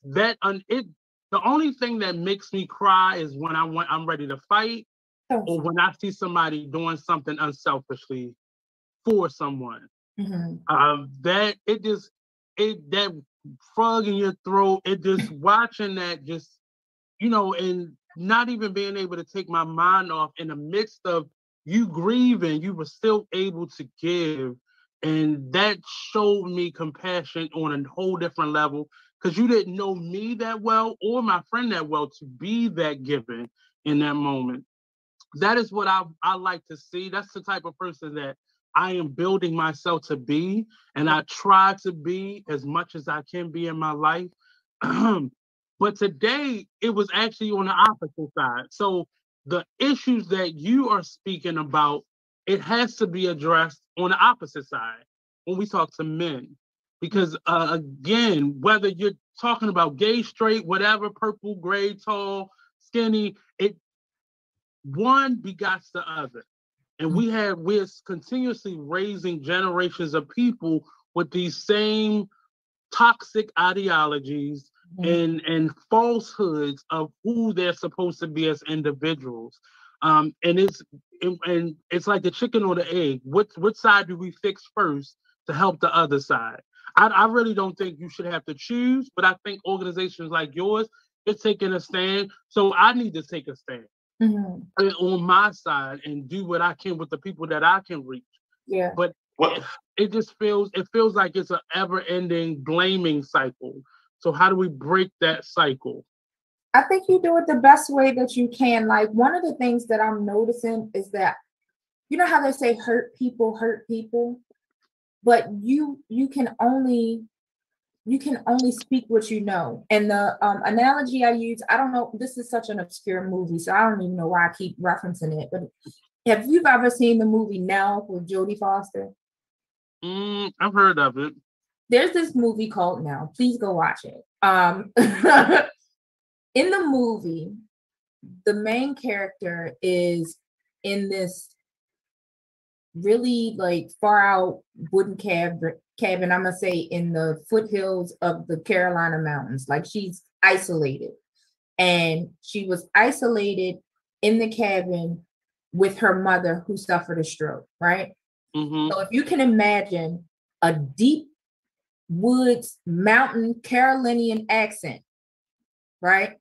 that un, it the only thing that makes me cry is when I want I'm ready to fight or when I see somebody doing something unselfishly for someone. Mm-hmm. Um, that it just it that frog in your throat. It just watching that just you know and not even being able to take my mind off in the midst of you grieving, you were still able to give. And that showed me compassion on a whole different level because you didn't know me that well or my friend that well to be that giving in that moment. That is what I, I like to see. That's the type of person that I am building myself to be. And I try to be as much as I can be in my life. but today it was actually on the opposite side. So the issues that you are speaking about, it has to be addressed on the opposite side when we talk to men. Because uh, again, whether you're talking about gay, straight, whatever, purple, gray, tall, skinny, it one begots the other. And we have we're continuously raising generations of people with these same toxic ideologies mm-hmm. and and falsehoods of who they're supposed to be as individuals. Um, and it's and it's like the chicken or the egg. What what side do we fix first to help the other side? I, I really don't think you should have to choose, but I think organizations like yours is taking a stand. So I need to take a stand mm-hmm. on my side and do what I can with the people that I can reach. Yeah. But What? it, it just feels it feels like it's an ever-ending blaming cycle. So how do we break that cycle? I think you do it the best way that you can. Like one of the things that I'm noticing is that you know how they say hurt people hurt people, but you you can only you can only speak what you know. And the um, analogy I use, I don't know, this is such an obscure movie, so I don't even know why I keep referencing it. But have you ever seen the movie Nell with Jodie Foster? Mm, I've heard of it. There's this movie called Nell. Please go watch it. Um, in the movie, the main character is in this really like far out wooden cab cabin, I'm gonna say in the foothills of the Carolina mountains. Like she's isolated. And she was isolated in the cabin with her mother who suffered a stroke, right? Mm-hmm. So if you can imagine a deep woods mountain Carolinian accent, right?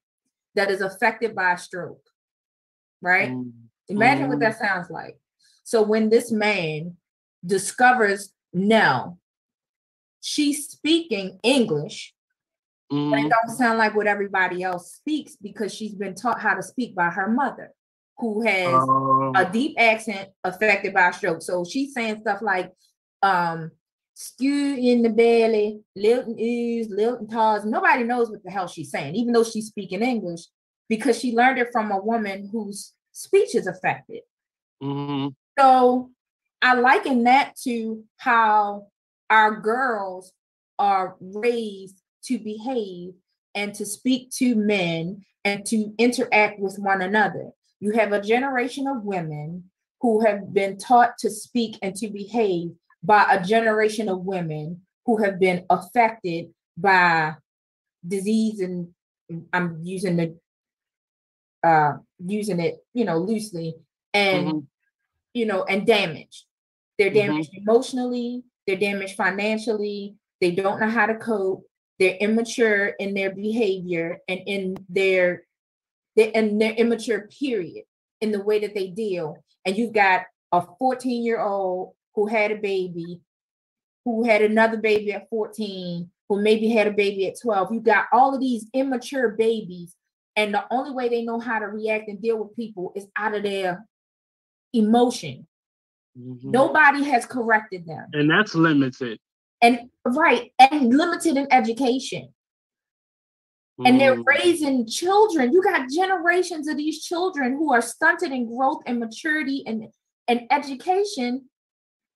That is affected by a stroke, right? Mm-hmm. Imagine what that sounds like. So when this man discovers Nell, she's speaking English, Mm-hmm. it don't sound like what everybody else speaks because she's been taught how to speak by her mother, who has Um, a deep accent affected by a stroke. So she's saying stuff like um skew in the belly, Lilton is, Lilton tars. Nobody knows what the hell she's saying, even though she's speaking English, because she learned it from a woman whose speech is affected. mhm. So I liken that to how our girls are raised to behave and to speak to men and to interact with one another. You have a generation of women who have been taught to speak and to behave by a generation of women who have been affected by disease and I'm using the uh using it, you know, loosely and Mhm. you know, and damaged. They're Mhm. damaged emotionally, they're damaged financially, they don't know how to cope, they're immature in their behavior and in their they and they're immature, period, in the way that they deal. And you've got a 14 year old who had a baby, who had another baby at 14, who maybe had a baby at 12. You got all of these immature babies, and the only way they know how to react and deal with people is out of their emotion. Mhm. Nobody has corrected them. And that's limited. And right, and limited in education. And they're Mhm. raising children. You got generations of these children who are stunted in growth and maturity and, and education.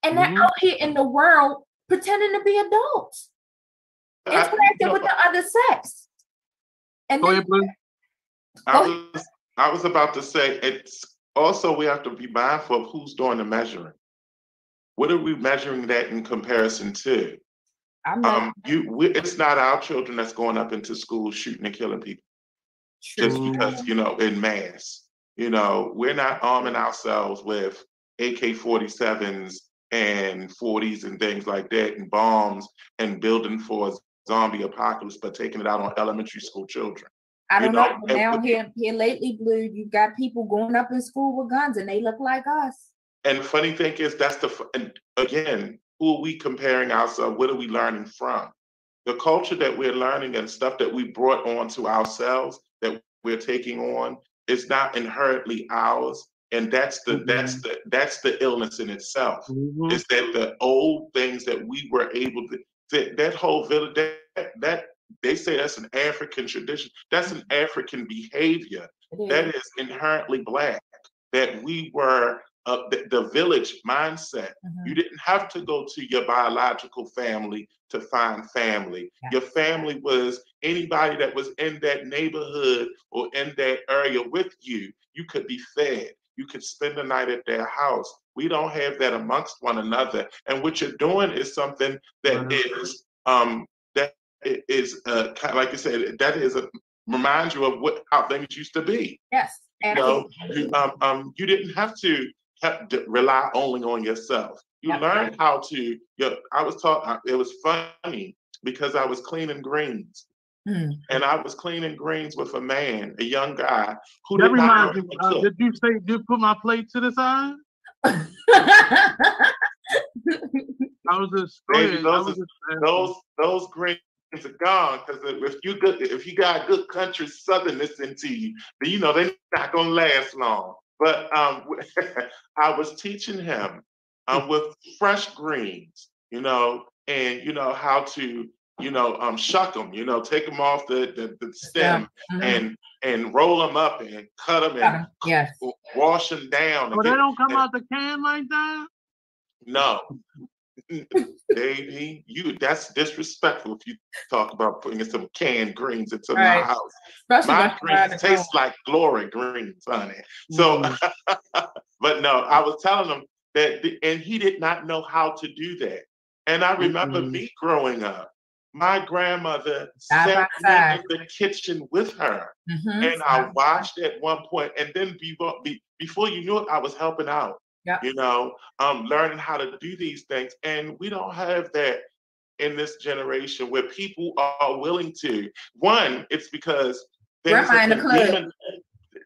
And they're Mhm. out here in the world pretending to be adults, I- you interacting know, with the other sex. And then ahead, I was I was about to say it's also we have to be mindful of who's doing the measuring. What are we measuring that in comparison to? Not Um, you, we, it's not our children that's going up into school shooting and killing people sure. just because you know in mass. You know, we're not arming ourselves with AK-47s and 40s and things like that, and bombs and building for a zombie apocalypse, but taking it out on elementary school children. I you don't know, know. but now here, here lately, Blue, you've got people going up in school with guns and they look like us. And the funny thing is, that's the and again, who are we comparing ourselves? What are we learning from? The culture that we're learning and stuff that we brought on to ourselves that we're taking on is not inherently ours, and that's the that's the that's the illness in itself. Mhm. Is that the old things that we were able to that, that whole village that, that they say that's an African tradition. That's an African behavior It that is. inherently black that we were uh, the, the village mindset Mhm. you didn't have to go to your biological family to find family Yeah. your family was anybody that was in that neighborhood or in that area with you you could be fed you could spend the night at their house we don't have that amongst one another and what you're doing is something that is um that i- is uh kind of like you said that is a remind you of what how things used to be Yes. you know, you, um, um, you didn't have to have to rely only on yourself. You Yep. learned how to. You know, I was taught. It was funny because I was cleaning greens, Hmm. and I was cleaning greens with a man, a young guy who That did not know me. how Uh, to cook. did you say did you put my plate to the side? I was just Baby, those was is- just. Those those greens are gone because if you good, if you got good country southernness into you, then you know they're not gonna last long. But um, I was teaching him um, with fresh greens, you know, and you know how to, you know, um, shuck them, you know, take them off the the, the stem Mhm. and and roll them up and cut them and. Yes. wash them down. But And they get, don't come and- out the can like that. no, baby, you that's disrespectful if you talk about putting some canned greens into my house. Especially My when you ride greens taste like glory greens, honey. So, but no, I was telling him that, the- and he did not know how to do that. And I remember Mhm. me growing up. My grandmother sat me in the kitchen with her, Mhm. and I watched at one point, and then before, you knew it, I was helping out. Yep. You know, um, learning how to do these things, and we don't have that in this generation where people are willing to. One, it's because Grandma in the club. demon-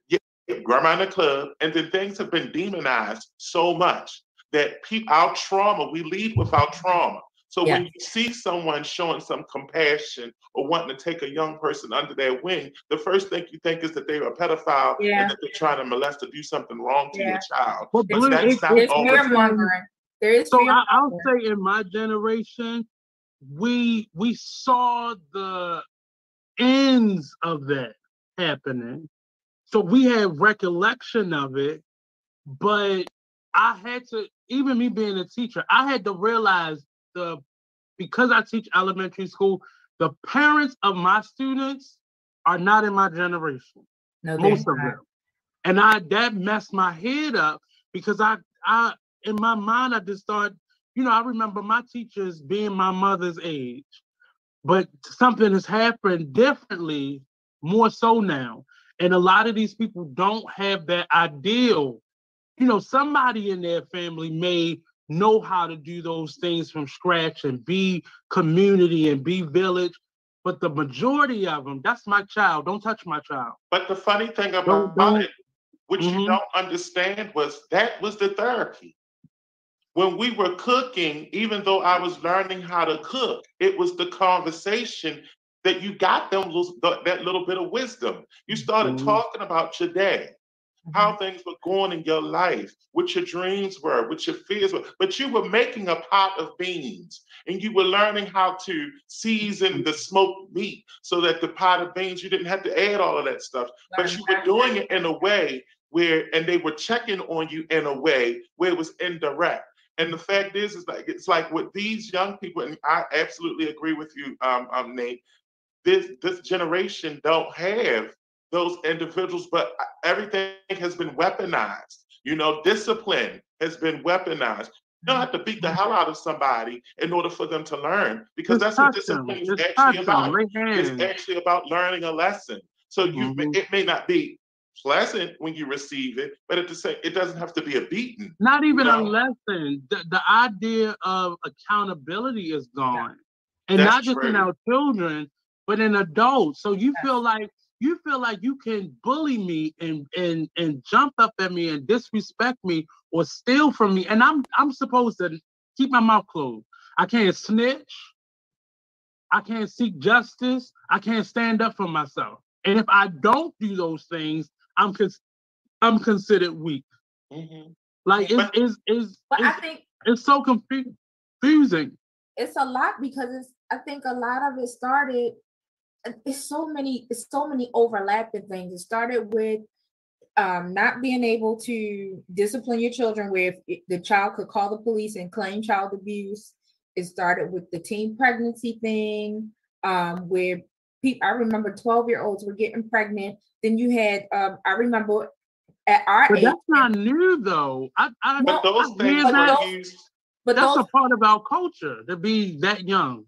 yeah, grandma in the club, and then things have been demonized so much that people, our trauma, we lead with our trauma. So when you see someone showing some compassion or wanting to take a young person under their wing, the first thing you think is that they're a pedophile Yeah. and that they're trying to molest or do something wrong to your child. But But Blue, that's it's- not There's always- There is So I, I'll say in my generation, we we saw the ends of that happening. So we have recollection of it, but I had to, even me being a teacher, I had to realize the because I teach elementary school, the parents of my students are not in my generation No, most of not. them. And I that messed my head up because I I in my mind I just thought, you know, I remember my teachers being my mother's age, but something has happened differently, more so now. And a lot of these people don't have that ideal. You know, somebody in their family may know how to do those things from scratch and be community and be village. But the majority of them, that's my child. Don't touch my child. But the funny thing about Don't- don't- it, which you Mhm. don't understand, was that was the therapy. When we were cooking, even though I was learning how to cook, it was the conversation that you got them that little bit of wisdom. You started Mhm. talking about your day, Mm-hmm. How things were going in your life, what your dreams were, what your fears were. But you were making a pot of beans and you were learning how to season the smoked meat so that the pot of beans, you didn't have to add all of that stuff. But you were doing it in a way where, and they were checking on you in a way where it was indirect. And the fact is, is like it's like with these young people, and I absolutely agree with you, um, um Nate. This this generation don't have those individuals, but everything has been weaponized. You know, discipline has been weaponized. You don't have to beat the hell out of somebody in order for them to learn, because Just that's what discipline is actually about. Lay It's actually about learning a lesson. So you, Mhm. it may not be pleasant when you receive it, but at the same, it doesn't have to be a beating. Not even a lesson. The, the idea of accountability is gone. And That's not just in our children, but in adults. So you feel like you feel like you can bully me and and and jump up at me and disrespect me or steal from me. And I'm I'm supposed to keep my mouth closed. I can't snitch. I can't seek justice. I can't stand up for myself. And if I don't do those things, I'm cons- I'm considered weak. Mhm. Like it's But- it's it's, But I think it's so confu- confusing. it's a lot because it's I think a lot of it started it's so many it's so many overlapping things. It started with um not being able to discipline your children where if it- the child could call the police and claim child abuse. It started with the teen pregnancy thing, um, where people I remember 12 year olds were getting pregnant. Then you had um I remember at our But age, that's not new though. I, I, No, But those I things but that. those- used, but That's those a part of our culture to be that young.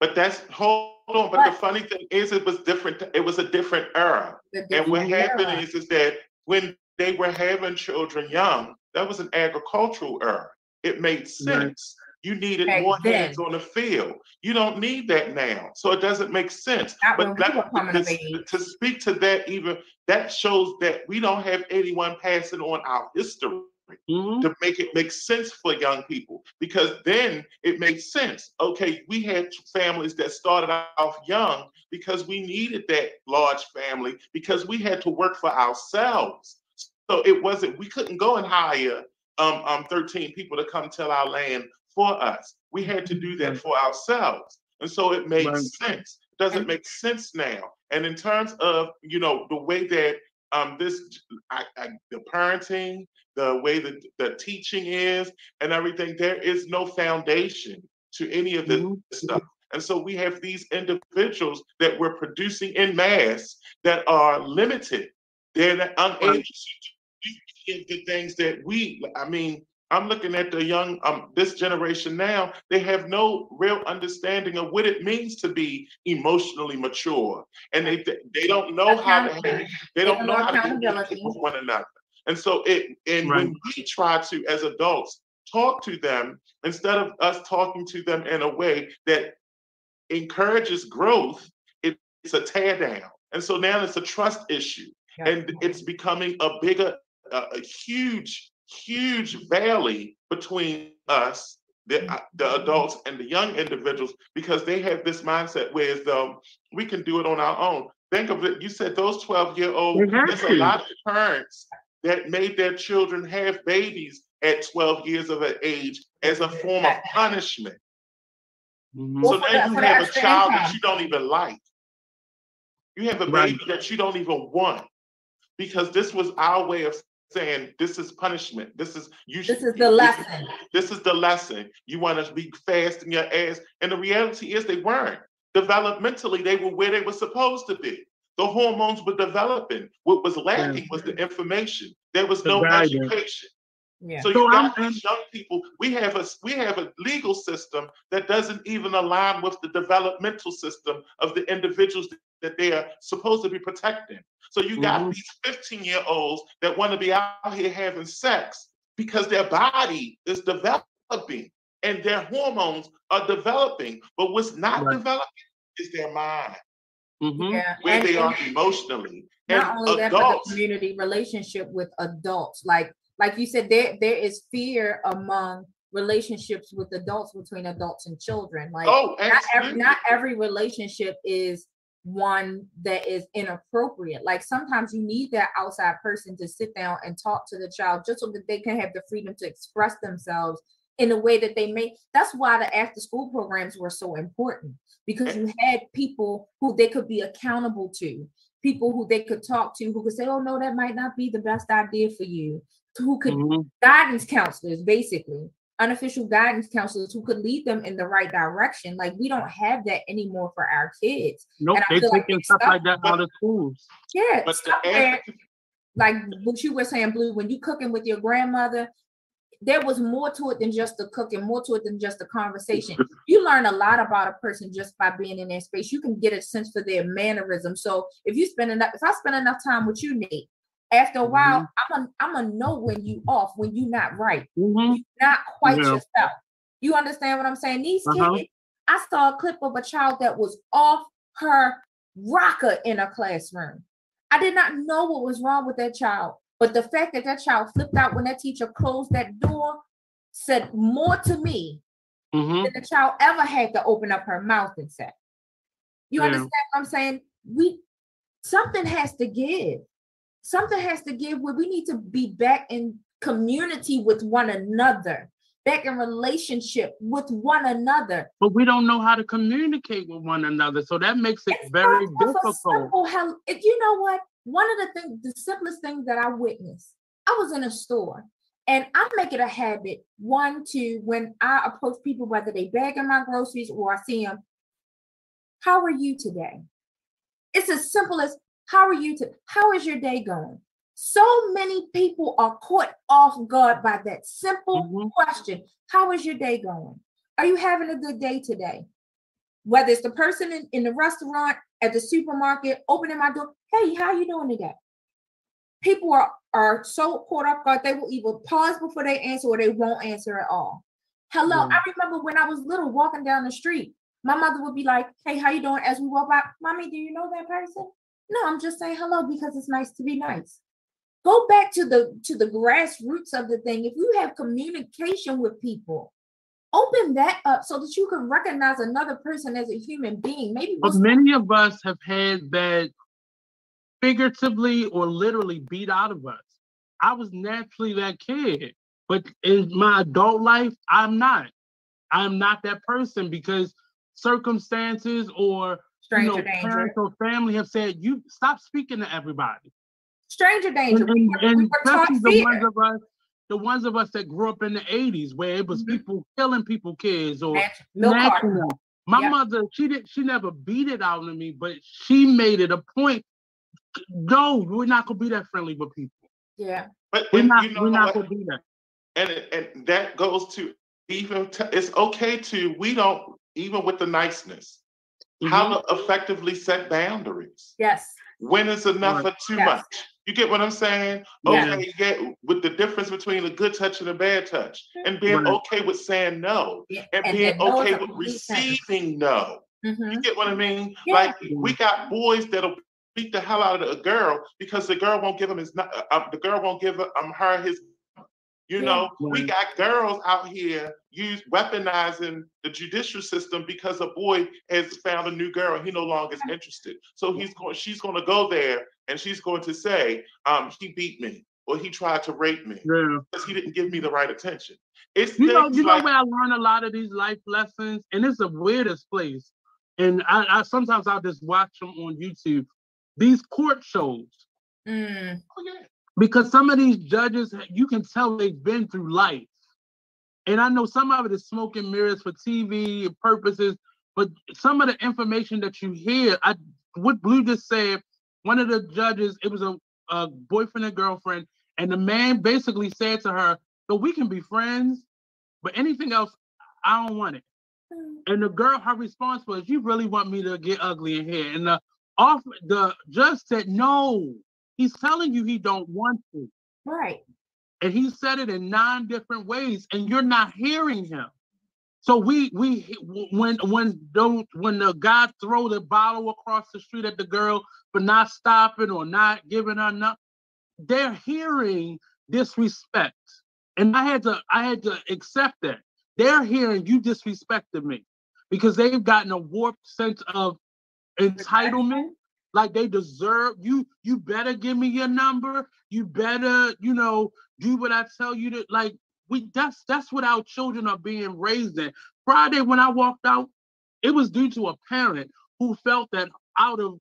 but that's, hold on, but the funny thing is it was different, it was a different era. And what different happened is, is that when they were having children young, that was an agricultural era. It made sense. You needed Back more hands on the field. You don't need that now. So it doesn't make sense. Not But that- were coming of to, age. to speak to that even, that shows that we don't have anyone passing on our history Mhm. to make it make sense for young people because then it makes sense. Okay, we had families that started off young because we needed that large family because we had to work for ourselves. So it wasn't we couldn't go and hire um, um 13 people to come till our land for us. We had to do that for ourselves. And so it made Right. sense. Doesn't make sense now. And in terms of, you know, the way that um this I, I, the parenting the way that the teaching is and everything, there is no foundation to any of this Mhm. stuff. And so we have these individuals that we're producing in mass that are limited. They're not unable to do the things that we, I mean, I'm looking at the young, um, this generation now, they have no real understanding of what it means to be emotionally mature. And they they don't know how to Accountability. they don't don't know know how to accountability. communicate with one another. And so it and Right. when we try to, as adults, talk to them instead of us talking to them in a way that encourages growth, it- it's a tear down. And so now it's a trust issue. Yeah. And it's becoming a bigger, a, a huge, huge valley between us, the, uh, the adults and the young individuals, because they have this mindset where as though we can do it on our own. Think of it, you said those 12 year olds, They have there's a lot of parents that made their children have babies at 12 years of age as a form of punishment. Mhm. So for now you have a child that you don't even like. You have a Right. baby that you don't even want because this was our way of saying this is punishment. This is you. This should- is the lesson. This is the lesson. You want to be fast in your ass, and the reality is they weren't. Developmentally, they were where they were supposed to be. The hormones were developing. What was lacking was the information. There was The no guidance. education. Yeah. So So you got these young people. We have a we have a legal system that doesn't even align with the developmental system of the individuals that they are supposed to be protecting. So you got Mhm. these 15 year olds that want to be out here having sex because their body is developing and their hormones are developing. But what's not Right. developing is their mind, Mhm. Yeah. where And- they are emotionally. not and only that, but adults, the community relationship with adults. Like like you said, there there is fear among relationships with adults between adults and children. Like oh, not every not every relationship is one that is inappropriate. Like sometimes you need that outside person to sit down and talk to the child just so that they can have the freedom to express themselves in a way that they may. That's why the after school programs were so important because eh you had people who they could be accountable to, people who they could talk to, who could say, "Oh no, that might not be the best idea for you." Who could Mhm. guidance counselors basically unofficial guidance counselors who could lead them in the right direction. Like we don't have that anymore for our kids. Nope, And I they feel like taking it's stuff stuff- like that out of schools. Yeah, But the stuff where, like what you were saying, Blue, when you cooking with your grandmother, there was more to it than just the cooking, more to it than just the conversation. You learn a lot about a person just by being in their space. You can get a sense for their mannerism. So if you spend enough, if I spend enough time with you, Nate, after a while, Mm-hmm. I'm gonna I'm gonna know when you off, when you're not right, Mhm. not quite Yeah. yourself. You understand what I'm saying? These Uh-huh. kids, I saw a clip of a child that was off her rocker in a classroom. I did not know what was wrong with that child, but the fact that that child flipped out when that teacher closed that door said more to me Mhm. than the child ever had to open up her mouth and say. You Yeah. understand what I'm saying? We something has to give. Something has to give where we need to be back in community with one another, back in relationship with one another. But we don't know how to communicate with one another, so that makes it It very starts off a difficult. simple hel- you know what? One of the things, the simplest things that I witnessed, I was in a store and I make it a habit, one, to when I approach people, whether they bagging my groceries or I see them, how are you today? It's as simple as how are you to how is your day going? So many people are caught off guard by that simple Mhm. question. How is your day going? Are you having a good day today? Whether it's the person in, in the restaurant, at the supermarket, opening my door, hey, how you doing today? People are, are so caught off guard, they will either pause before they answer or they won't answer at all. Hello, Yeah. I remember when I was little walking down the street, my mother would be like, hey, how you doing? As we walk by, mommy, do you know that person? No, I'm just saying hello because it's nice to be nice. Go back to the to the grassroots of the thing. If you have communication with people, open that up so that you can recognize another person as a human being. Maybe But many of us have had that figuratively or literally beat out of us. I was naturally that kid, but in my adult life, I'm not. I'm not that person because circumstances or you stranger know, danger. parents or family have said you stop speaking to everybody. Stranger danger. And, We and, we were taught especially the fear. ones of us, the ones of us that grew up in the 80s where it was Mhm. people killing people kids or Nat- Milk snatching them. My Yep. mother, she did she never beat it out of me, but she made it a point. No, we're not gonna be that friendly with people. Yeah. But We're and not you know we're not what? gonna be that. and and that goes to even t- it's okay to we don't even with the niceness how Mhm. to effectively set boundaries Yes. when is enough Right. or too Yes. much you get what i'm saying okay yeah with the difference between a good touch and a bad touch and being Right. okay with saying no Yeah. and, And- being and no is okay with complete sentence. receiving no Mhm. you get what i mean Yeah. like we got boys that'll beat the hell out of a girl because the girl won't give him his nu- uh, the girl won't give um, her his you Yeah. know, we got girls out here use weaponizing the judicial system because a boy has found a new girl he no longer is interested. So he's going, she's going to go there and she's going to say, um, he beat me or he tried to rape me Yeah. because he didn't give me the right attention. It's You know, you know like where I learned a lot of these life lessons, and it's the weirdest place. And I, I sometimes I'll just watch them on YouTube. These court shows. Mm. oh, yeah. Because some of these judges, you can tell they've been through life. And I know some of it is smoke and mirrors for TV purposes, but some of the information that you hear, I what Blue just said, one of the judges, it was a, a boyfriend and girlfriend, and the man basically said to her, So we can be friends, but anything else, I don't want it. Mm. And the girl, her response was, "You really want me to get ugly in here?" And the off, the judge said, "No, he's telling you he don't want to." Right. and he said it in nine different ways and you're not hearing him so we we when when don't when the guy throw the bottle across the street at the girl for not stopping or not giving her enough they're hearing disrespect and i had to i had to accept that they're hearing you disrespected me because they've gotten a warped sense of entitlement like they deserve you you better give me your number. You better you know do what i tell you to like we that's that's what our children are being raised in. Friday when i walked out it was due to a parent who felt that out of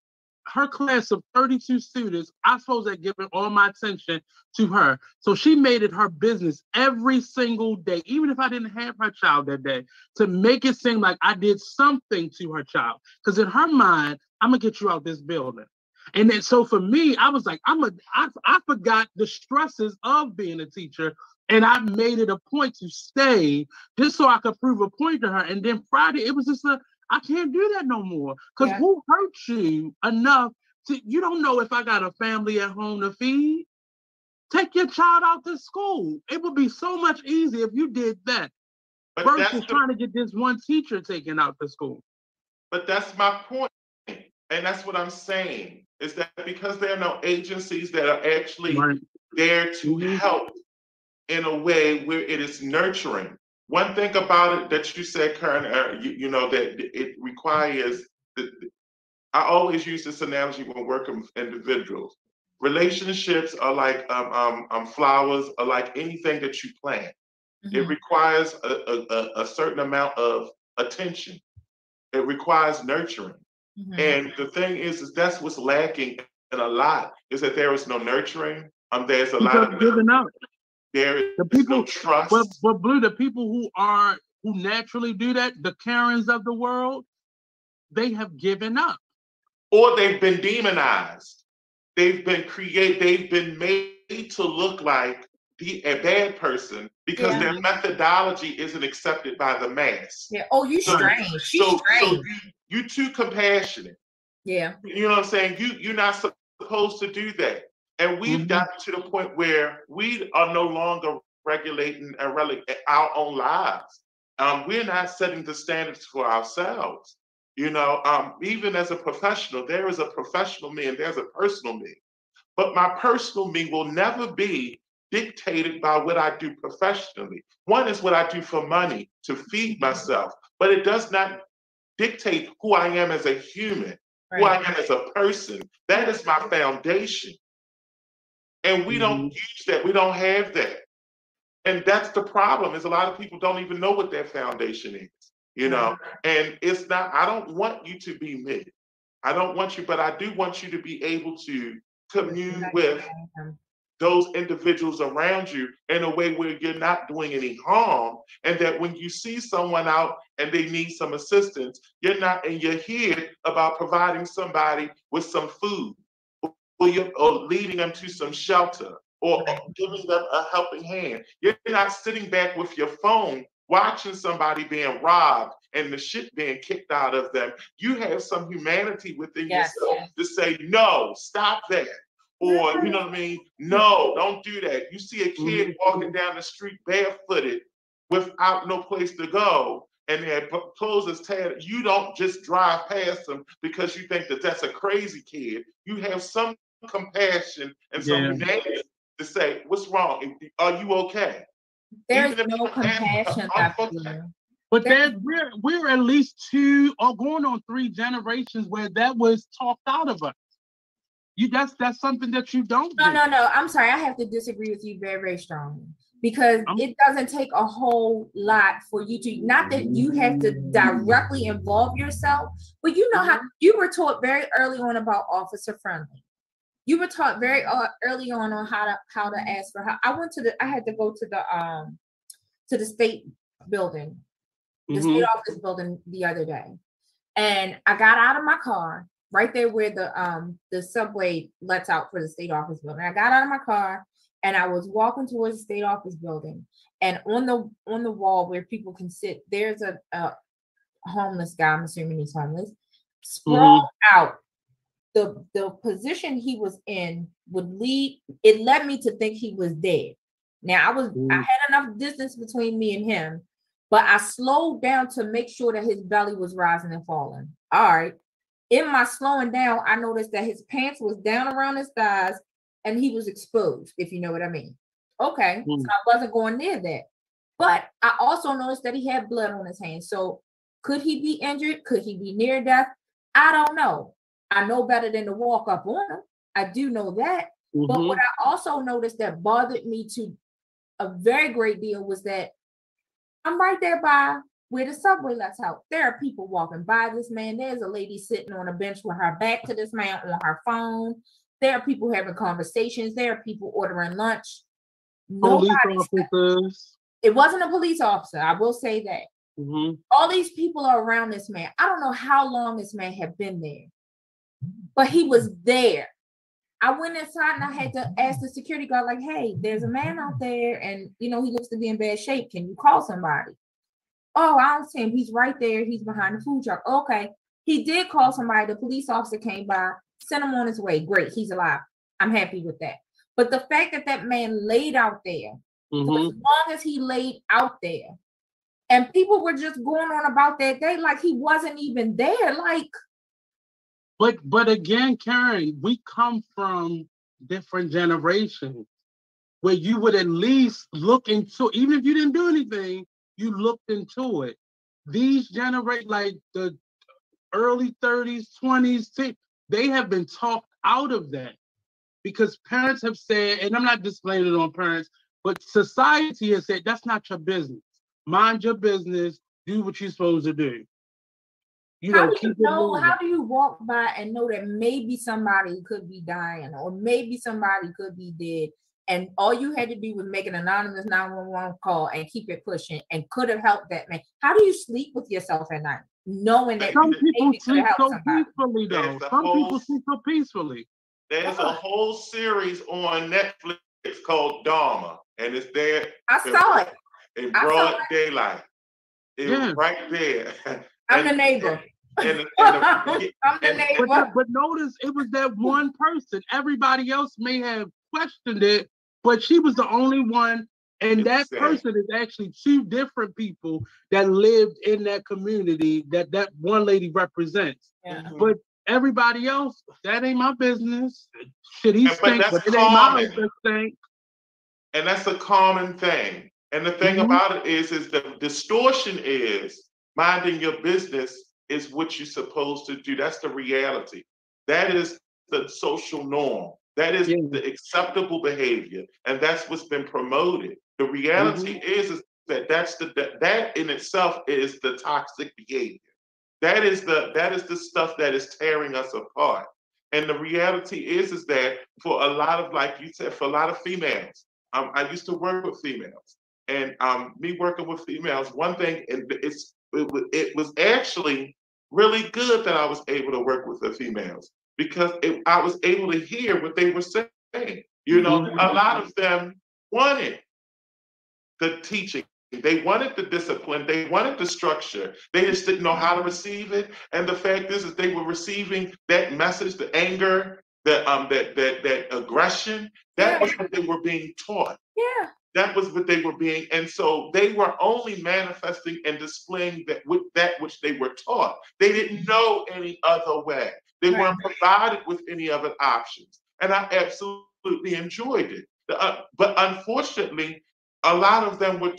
her class of 32 students, I suppose that given all my attention to her. So she made it her business every single day, even if I didn't have her child that day, to make it seem like I did something to her child. Because in her mind, I'm gonna get you out this building. And then so for me, I was like, I'm a I, I forgot the stresses of being a teacher. And I made it a point to stay just so I could prove a point to her. And then Friday, it was just a I can't do that no more. Because Yeah. who hurt you enough to you don't know if I got a family at home to feed? Take your child out to school. It would be so much easier if you did that But that's versus the trying to get this one teacher taken out to school. But that's my point. And that's what I'm saying is that because there are no agencies that are actually Right. there to Mhm. help in a way where it is nurturing. One thing about it that you said, Karen, uh, you, you know, that it requires, the, I always use this analogy when working with individuals. Relationships are like um, um, um, flowers, are like anything that you plant. It Mhm. requires a, a, a- certain amount of attention. It requires nurturing. Mhm. And the thing is, is that's what's lacking in a lot is that there is no nurturing. Um, there's a lot of giving up. There is The no people- trust. But but blue, the people who are who naturally do that, the Karens of the world, they have given up. or they've been demonized. They've been create. They've been made to look like the, a bad person because Yeah. their methodology isn't accepted by the mass. Yeah. Oh, you So- strange. She's So, so strange. you, you too compassionate. yeah. You know what I'm saying? You you're not supposed to do that. And we've Mhm. gotten to the point where we are no longer regulating our own lives. Um, we're not setting the standards for ourselves. You know, um, even as a professional, there is a professional me and there's a personal me. But my personal me will never be dictated by what I do professionally. One is what I do for money to feed myself, but it does not dictate who I am as a human who I am as a person. That is my foundation. And we don't use that. We don't have that. And that's the problem is a lot of people don't even know what their foundation is, you know? And it's not, I don't want you to be me. I don't want you, but I do want you to be able to commune with those individuals around you in a way where you're not doing any harm and that when you see someone out and they need some assistance you're not and you're here about providing somebody with some food or leading them to some shelter or giving them a helping hand you're not sitting back with your phone watching somebody being robbed and the shit being kicked out of them you have some humanity within Yes, yourself yes. to say no stop that or you know what I mean? No, don't do that. You see a kid Mhm. walking down the street barefooted without no place to go, and their clothes is tattered. You don't just drive past them because you think that that's a crazy kid. You have some compassion and some Yeah. humanity to say, "What's wrong? Are you okay?" There's no you have a- compassion a- left a- here. But There- there's we're we're at least two or going on three generations where that was talked out of us. You that's that's something that you don't No, do. no, no. I'm sorry. I have to disagree with you very, very strongly because I'm- it doesn't take a whole lot for you to not that you have to directly involve yourself, but you know how you were taught very early on about officer friendly. You were taught very uh, early on on how to how to ask for help. I went to the I had to go to the um to the state building the Mhm. state office building the other day. And I got out of my car right there where the um the subway lets out for the state office building. I got out of my car and I was walking towards the state office building. And on the on the wall where people can sit, there's a, a homeless guy. I'm assuming he's homeless. Sprawled out. The the position he was in would lead it led me to think he was dead. Now I was I Mm. had enough distance between me and him, but I slowed down to make sure that his belly was rising and falling. All right. In my slowing down, I noticed that his pants was down around his thighs and he was exposed, if you know what I mean. Okay. Mm. So I wasn't going near that. But I also noticed that he had blood on his hands. So could he be injured? Could he be near death? I don't know. I know better than to walk up on him. I do know that. But Mhm. what I also noticed that bothered me to a very great deal was that I'm right there by where the subway lets out. There are people walking by this man. There's a lady sitting on a bench with her back to this man on her phone. There are people having conversations. There are people ordering lunch. Police officers. It wasn't a police officer. I will say that. Mhm. All these people are around this man. I don't know how long this man had been there, but he was there. I went inside and I had to ask the security guard, like, hey, there's a man out there, and you know, he looks to be in bad shape. Can you call somebody? Oh, I don't see him. He's right there. He's behind the food truck. Okay. He did call somebody. The police officer came by, sent him on his way. Great. He's alive. I'm happy with that. But the fact that that man laid out there Mhm. as long as he laid out there. And people were just going on about that day like he wasn't even there. Like, But but again, Karen, we come from different generations where you would at least look into, even if you didn't do anything, you looked into it. These generate like the early 30s, 20s, they have been talked out of that because parents have said, and I'm not displaying it on parents, but society has said that's not your business. Mind your business, do what you're supposed to do. You how know, do keep you know? moving. How do you walk by and know that maybe somebody could be dying or maybe somebody could be dead? And all you had to do was make an anonymous 911 call and keep it pushing and could have helped that man. How do you sleep with yourself at night knowing that Some people sleep so somebody? peacefully, though. There's a Some people whole- sleep so peacefully. There's a whole series on Netflix called Dahmer, and it's there I saw it. in I broad it. daylight. It Yeah. was right there. I'm the And- neighbor. And, and, and the and- But, but notice it was that one person. Everybody else may have questioned it, but she was the only one. And It's that sad. person is actually two different people that lived in that community that that one lady represents. Yeah. But everybody else, that ain't my business. Shit, he Yeah, but that's but it ain't my common. business stink. and that's a common thing. And the thing Mhm. about it is, is the distortion is minding your business is what you're supposed to do. That's the reality. That is the social norm. That is Yeah. the acceptable behavior, and that's what's been promoted. The reality is, is that that's the that, that in itself is the toxic behavior. That is the that is the stuff that is tearing us apart. And the reality is, is that for a lot of, like you said, for a lot of females, um, I used to work with females, and um, me working with females, one thing, and it's it, it was actually really good that I was able to work with the females because it, I was able to hear what they were saying. You know, Mhm. a lot of them wanted the teaching. They wanted the discipline. They wanted the structure. They just didn't know how to receive it. And the fact is, that they were receiving that message, the anger, the um, that that that aggression. That was what they were being taught. Yeah. That was what they were being, and so they were only manifesting and displaying that with that which they were taught. They didn't know any other way. They Right. weren't provided with any other options, and I absolutely enjoyed it. The, uh, but unfortunately, a lot of them were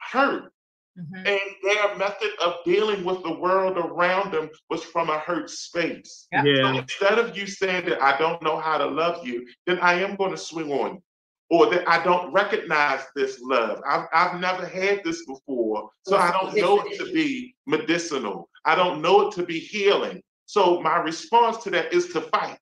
hurt, Mhm. and their method of dealing with the world around them was from a hurt space. Yeah. So instead of you saying that I don't know how to love you, then I am going to swing on you. Or that I don't recognize this love. I've, I've never had this before. So I don't know it to be medicinal. I don't know it to be healing. So my response to that is to fight.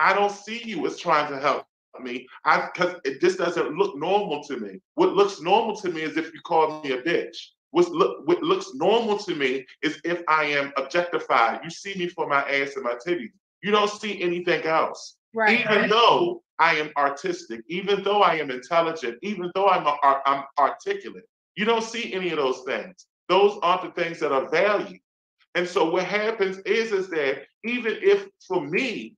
I don't see you as trying to help me. I because it just doesn't look normal to me. What looks normal to me is if you call me a bitch. What's look, what looks normal to me is if I am objectified. You see me for my ass and my titties. You don't see anything else. Right. Even though I am artistic, even though I am intelligent, even though I'm a, I'm articulate, you don't see any of those things. Those aren't the things that are valued. And so what happens is is that even if for me,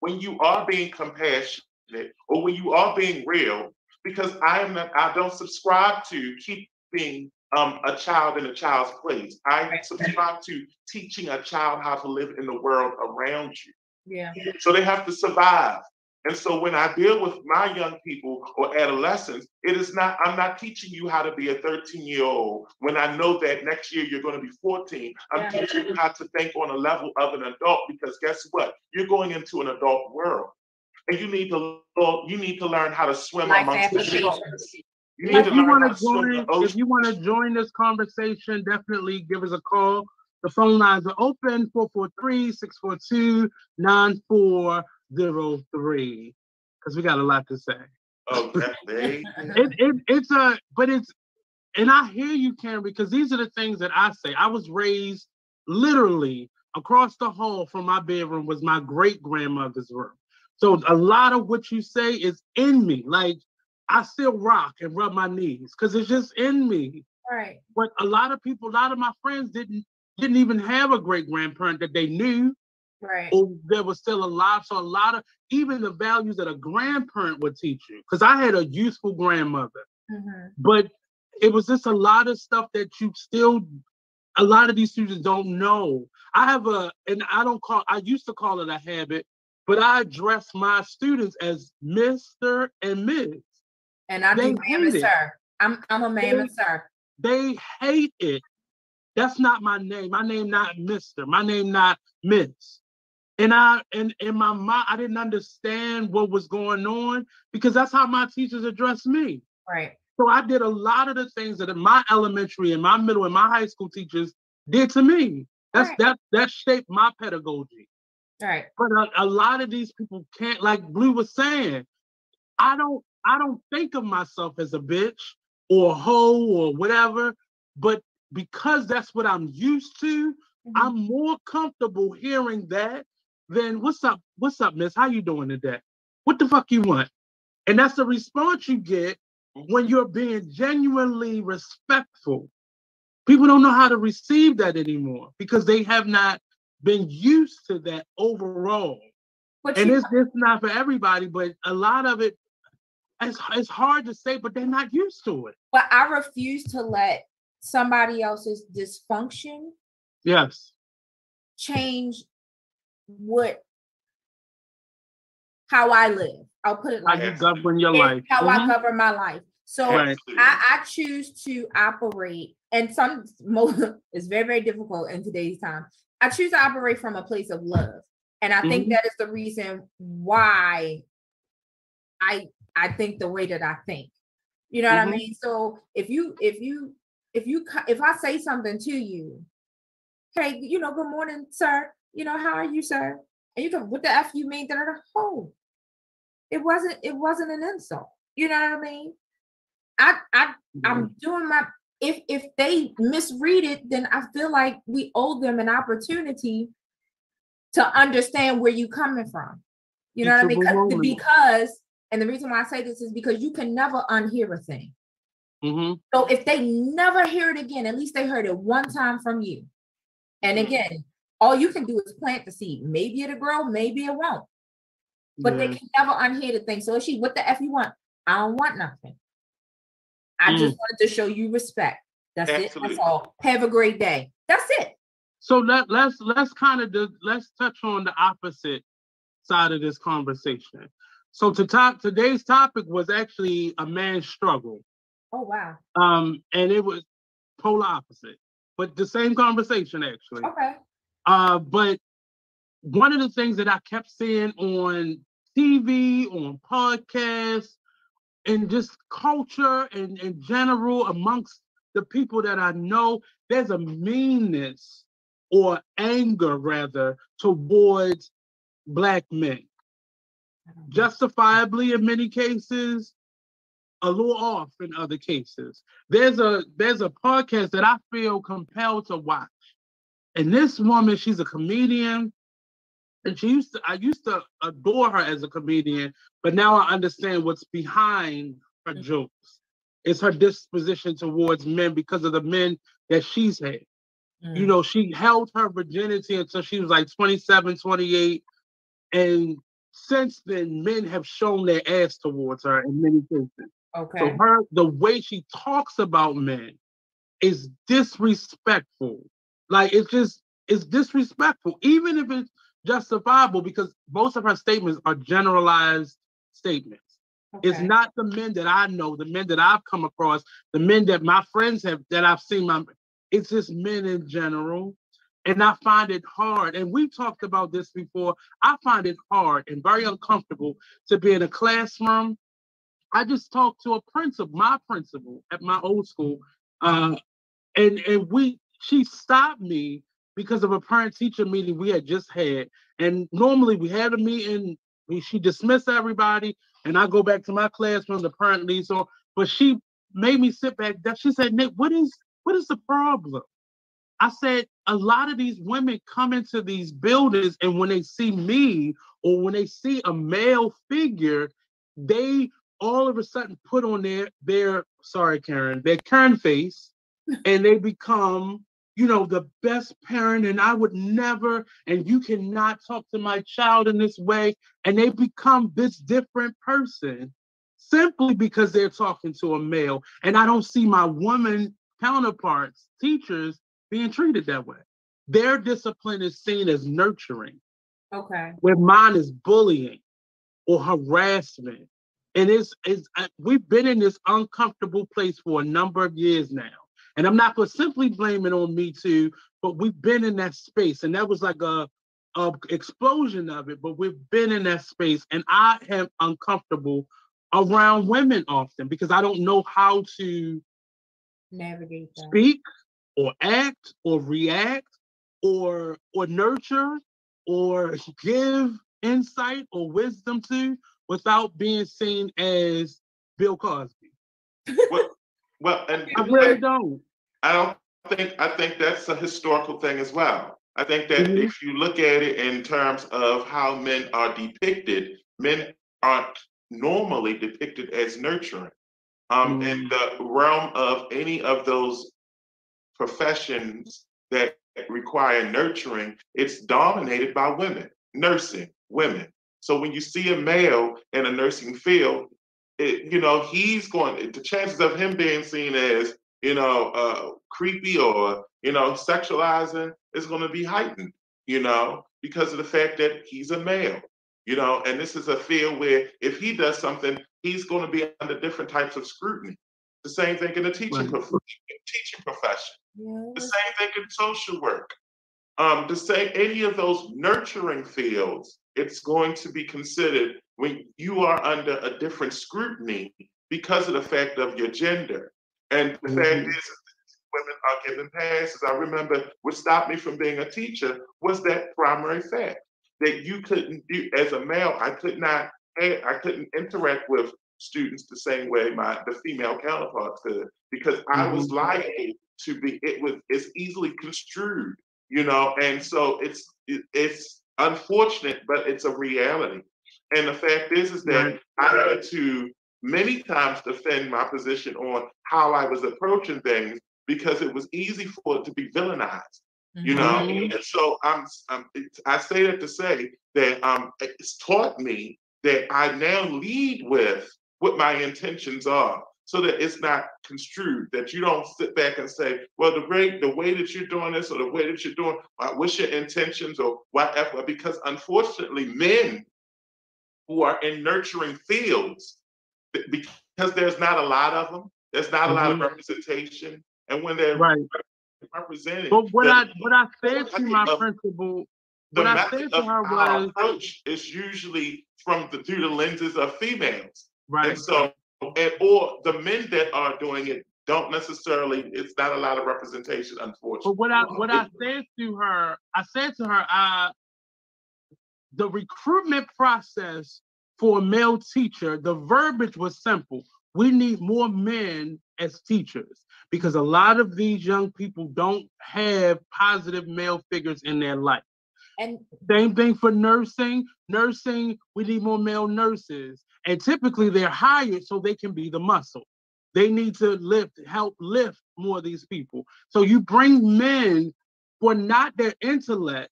when you are being compassionate or when you are being real, because I am not, I don't subscribe to keeping um, a child in a child's place. I subscribe to teaching a child how to live in the world around you. Yeah. So they have to survive. And so when I deal with my young people or adolescents, it is not, I'm not teaching you how to be a 13 year old when I know that next year you're going to be 14. I'm Yeah. teaching you how to think on a level of an adult because guess what? You're going into an adult world. And you need to you need to learn how to swim Life amongst the sharks. You need If to you learn how want to to swim join, the ocean. if you want to join this conversation, definitely give us a call. The phone lines are open 443-642-9403. Because we got a lot to say. Oh, that. It, it it's a but it's and I hear you, Karen, because these are the things that I say. I was raised literally across the hall from my bedroom was my great grandmother's room. So a lot of what you say is in me. Like I still rock and rub my knees because it's just in me. Right. But a lot of people, a lot of my friends didn't didn't even have a great grandparent that they knew Right. or that was still alive. So a lot of even the values that a grandparent would teach you. Because I had a youthful grandmother Mhm. but it was just a lot of stuff that you still a lot of these students don't know i have a and i don't call i used to call it a habit but i address my students as mr and ms And I They do, ma'am and sir. I'm I'm a ma'am and sir. they hate it that's not my name my name not mr my name not miss and i and in my mind i didn't understand what was going on because that's how my teachers addressed me Right. So I did a lot of the things that my elementary and my middle and my high school teachers did to me. That's Right. that that shaped my pedagogy. Right. But a, a lot of these people can't, like Blue was saying, I don't I don't think of myself as a bitch or a hoe or whatever. But because that's what I'm used to, Mhm. I'm more comfortable hearing that than what's up, what's up, miss? How you doing today? What the fuck you want? And that's the response you get when you're being genuinely respectful. People don't know how to receive that anymore because they have not been used to that overall. But And it's it's not for everybody, but a lot of it it's, it's hard to say, but they're not used to it. but I refuse to let somebody else's dysfunction Yes. change what how I live. I'll put it How like you govern your life. how I Mhm. govern my life. So Right. I, I choose to operate, and some most it's very very difficult in today's time. I choose to operate from a place of love, and I think Mhm. that is the reason why I I think the way that I think. You know what I Mhm. mean? So if you if you if you if I say something to you, hey, you know, good morning, sir. You know, how are you, sir? And you go, what the f you mean? Da. Oh, it wasn't it wasn't an insult. You know what I mean? I I I'm doing my if if they misread it, then I feel like we owe them an opportunity to understand where you coming from. You know what I mean? Because, because and the reason why I say this is because you can never unhear a thing. Mhm. So if they never hear it again, at least they heard it one time from you. And Mm-hmm. again, all you can do is plant the seed. Maybe it'll grow, maybe it won't. But they can never unhear the thing. So she, what the F you want? I don't want nothing. I Mm. just wanted to show you respect. That's it. That's all. Have a great day. That's it. So let let's let's kind of do, let's touch on the opposite side of this conversation. So to top today's topic was actually a man's struggle. Oh wow. Um, and it was polar opposite, but the same conversation actually. Okay. Uh, but one of the things that I kept seeing on TV, on podcasts, and just culture and in general amongst the people that I know, there's a meanness or anger rather towards black men. Justifiably in many cases, a little off in other cases. There's a there's a podcast that I feel compelled to watch. And this woman, she's a comedian. And she used to, I used to adore her as a comedian, but now I understand what's behind her mm-hmm. jokes. It's her disposition towards men because of the men that she's had. You mm. know, she held her virginity until she was like 27, 28. And since then, men have shown their ass towards her in many cases. Okay. So her the way she talks about men is disrespectful. Like it's just it's disrespectful, even if it's justifiable, because most of her statements are generalized statements. It's not the men that I know, the men that I've come across, the men that my friends have that I've seen. My it's just men in general. And I find it hard. And we talked about this before. I find it hard and very uncomfortable to be in a classroom I just talked to a principal, my principal at my old school, uh, and and we she stopped me because of a parent teacher meeting we had just had. And normally we had a meeting, we, she dismissed everybody, and I go back to my classroom, the parent leads on. But she made me sit back. She said, Nick, what is what is the problem? I said, a lot of these women come into these buildings, and when they see me or when they see a male figure, they all of a sudden put on their their sorry, Karen, their Karen face, and they become, you know, the best parent. And I would never, and you cannot talk to my child in this way. And they become this different person simply because they're talking to a male. And I don't see my woman counterparts, teachers, being treated that way. Their discipline is seen as nurturing. Okay. Where mine is bullying or harassment. And it's, it's we've been in this uncomfortable place for a number of years now. And I'm not going to simply blame it on me too, but we've been in that space. And that was like a, a explosion of it, but we've been in that space. And I am uncomfortable around women often because I don't know how to navigate that. speak or act or react or or nurture or give insight or wisdom to without being seen as Bill Cosby. Well, well and I really don't. I don't think I think that's a historical thing as well. I think that Mhm. if you look at it in terms of how men are depicted, men aren't normally depicted as nurturing. Um, In the realm of any of those professions that require nurturing, it's dominated by women, nursing, women. So when you see a male in a nursing field, it, you know, he's going, the chances of him being seen as, you know, uh, creepy or, you know, sexualizing is going to be heightened, you know, because of the fact that he's a male, you know, and this is a field where if he does something, he's going to be under different types of scrutiny. The same thing in the teaching, Right. prof- teaching profession. The same thing in social work. Um, to say any of those nurturing fields, it's going to be considered when you are under a different scrutiny because of the fact of your gender. And the fact Mhm. is, women are given passes. I remember what stopped me from being a teacher was that primary fact that you couldn't do as a male. I could not. I couldn't interact with students the same way my the female counterparts could because I was Mhm. liable to be it was it's easily construed you know and so it's it, it's unfortunate but it's a reality and the fact is is that Right. i had to many times defend my position on how i was approaching things because it was easy for it to be villainized you know Mhm. and so i'm, I'm i say that to say that um it's taught me that i now lead with what my intentions are so that it's not construed that you don't sit back and say well the way the way that you're doing this or the way that you're doing uh, what's your intentions or whatever because unfortunately men who are in nurturing fields because there's not a lot of them there's not a lot of Mhm. representation and when they're Right. represented But what the- I what I said to my of- principal, the what I said to her was approach is usually from the through the lenses of females. right. And so, or the men that are doing it don't necessarily, it's not a lot of representation, unfortunately. But what I what I said to her, I said to her, uh, the recruitment process for a male teacher, the verbiage was simple. We need more men as teachers because a lot of these young people don't have positive male figures in their life. And Same thing for nursing. Nursing, we need more male nurses. And typically they're hired so they can be the muscle. They need to lift, help lift more of these people. So you bring men for not their intellect,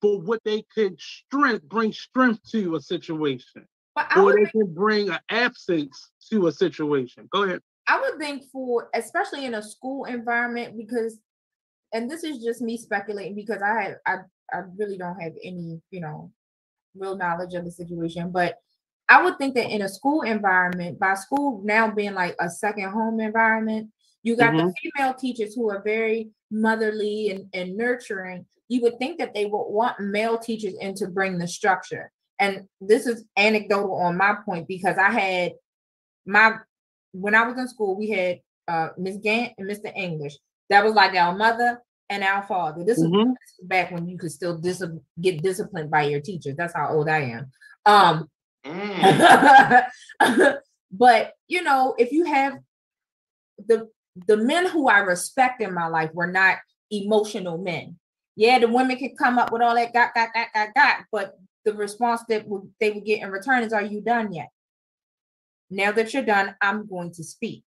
but what they can strength, bring strength to a situation. but Or they think, can bring an absence to a situation. Go ahead. I would think for especially in a school environment because and this is just me speculating because I have I I really don't have any, you know, real knowledge of the situation, but I would think that in a school environment, by school now being like a second home environment, you got the female teachers who are very motherly and, and nurturing. You would think that they would want male teachers in to bring the structure. And this is anecdotal on my point because I had my when I was in school, we had uh Miss Gant and Mr. English. That was like our mother and our father. This Mhm. is back when you could still dis- get disciplined by your teachers. That's how old I am. Um, Mm. but you know, if you have the the men who I respect in my life were not emotional men. Yeah, the women can come up with all that got got got got got, but the response that they would get in return is, "Are you done yet?" Now that you're done, I'm going to speak.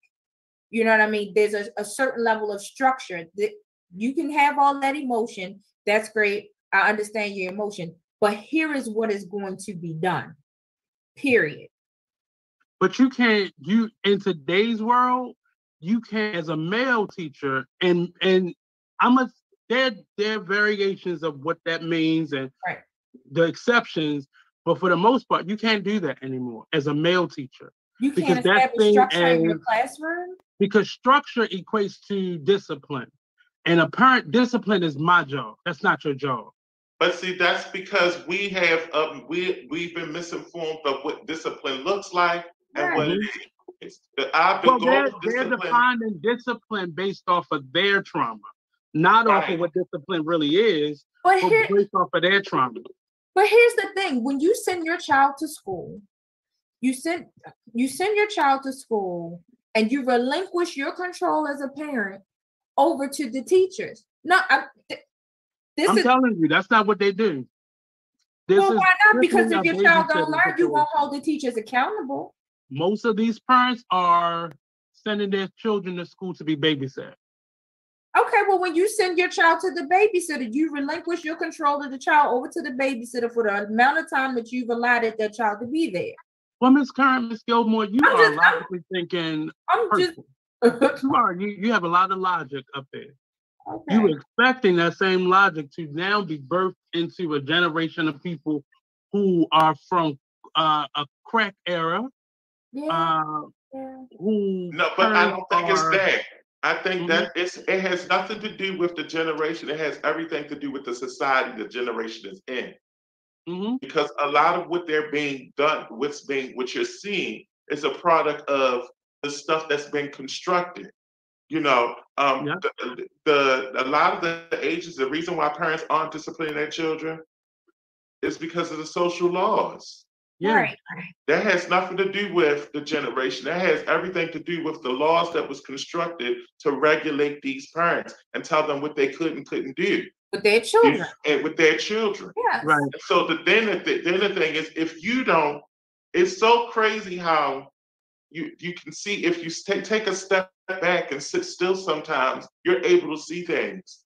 You know what I mean? There's a, a certain level of structure that you can have all that emotion. That's great. I understand your emotion, but here is what is going to be done. Period. But you can't you in today's world, you can as a male teacher, and and I'm a there there are variations of what that means and Right. the exceptions, but for the most part, you can't do that anymore as a male teacher You Because can't that thing structure in your classroom. because structure equates to discipline. And apparent discipline is my job. That's not your job. But see, that's because we have um, we we've been misinformed of what discipline looks like and what it is. I've been Well, they're, they're defining discipline based off of their trauma, not off of what discipline really is, But but here, based off of their trauma. but here's the thing: when you send your child to school, you send you send your child to school, and you relinquish your control as a parent over to the teachers. No, I, th- this I'm is telling you, that's not what they do. This well, why not? Because if your child don't learn, you won't hold the teachers accountable. Most of these parents are sending their children to school to be babysat. Okay, well, when you send your child to the babysitter, you relinquish your control of the child over to the babysitter for the amount of time that you've allotted that child to be there. Well, Miss Curran, Miss Gilmore, you I'm are just- I'm- logically thinking I'm just person. You are. You, you have a lot of logic up there. Okay. You expecting that same logic to now be birthed into a generation of people who are from uh, a crack era, yeah, uh, yeah. who No, but I don't think it's that. I think Mhm. that it's it has nothing to do with the generation. It has everything to do with the society the generation is in. Mhm. Because a lot of what they're being done, what's being what you're seeing is a product of the stuff that's been constructed. You know, um, Yeah. the, the a lot of the ages, the reason why parents aren't disciplining their children is because of the social laws. Yeah. Right. That has nothing to do with the generation. That has everything to do with the laws that was constructed to regulate these parents and tell them what they could and couldn't do With their children. and with their children. Yes. Right. And so the then the, then the thing is, if you don't, it's so crazy how you you can see if you take take a step back and sit still. Sometimes you're able to see things.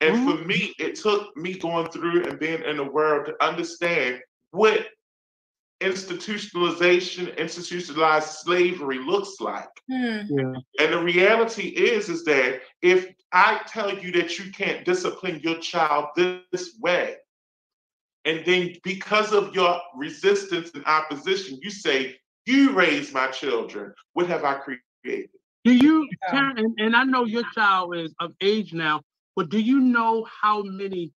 And for me, it took me going through and being in the world to understand what institutionalization, institutionalized slavery looks like. Hmm. Yeah. And the reality is, is that if I tell you that you can't discipline your child this way, and then because of your resistance and opposition, you say, you raised my children, what have I created? Do you, Karen, and, and I know your child is of age now, but do you know how many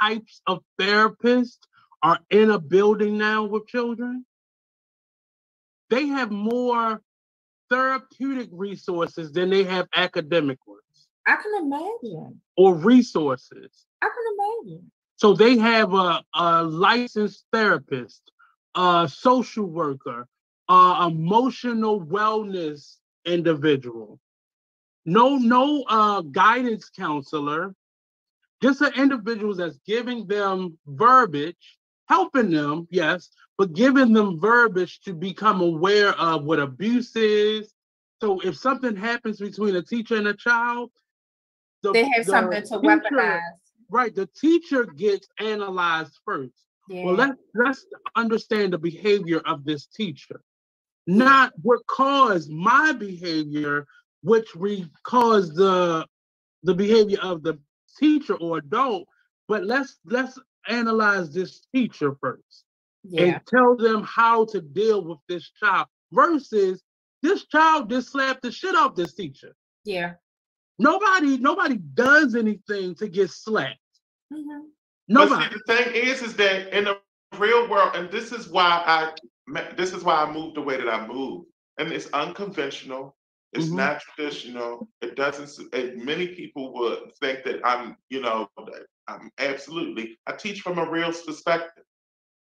types of therapists are in a building now with children? They have more therapeutic resources than they have academic ones I can imagine. or resources. I can imagine. So they have a, a licensed therapist, a social worker, a emotional wellness individual. No, no uh, guidance counselor, just an individual that's giving them verbiage, helping them, yes, but giving them verbiage to become aware of what abuse is. So if something happens between a teacher and a child, the- They have the something to teacher- weaponize. Right, the teacher gets analyzed first. Yeah. Well, let's let's understand the behavior of this teacher, not what caused my behavior, which we caused the the behavior of the teacher or adult. But let's let's analyze this teacher first yeah. and tell them how to deal with this child versus this child just slapped the shit off this teacher. Yeah. Nobody nobody does anything to get slapped. Mhm. Nobody. But see, the thing is, is that in the real world, and this is why I, this is why I moved the way that I moved. and it's unconventional. It's Mhm. not traditional. It doesn't. It, many people would think that I'm, you know, I'm absolutely. I teach from a real perspective.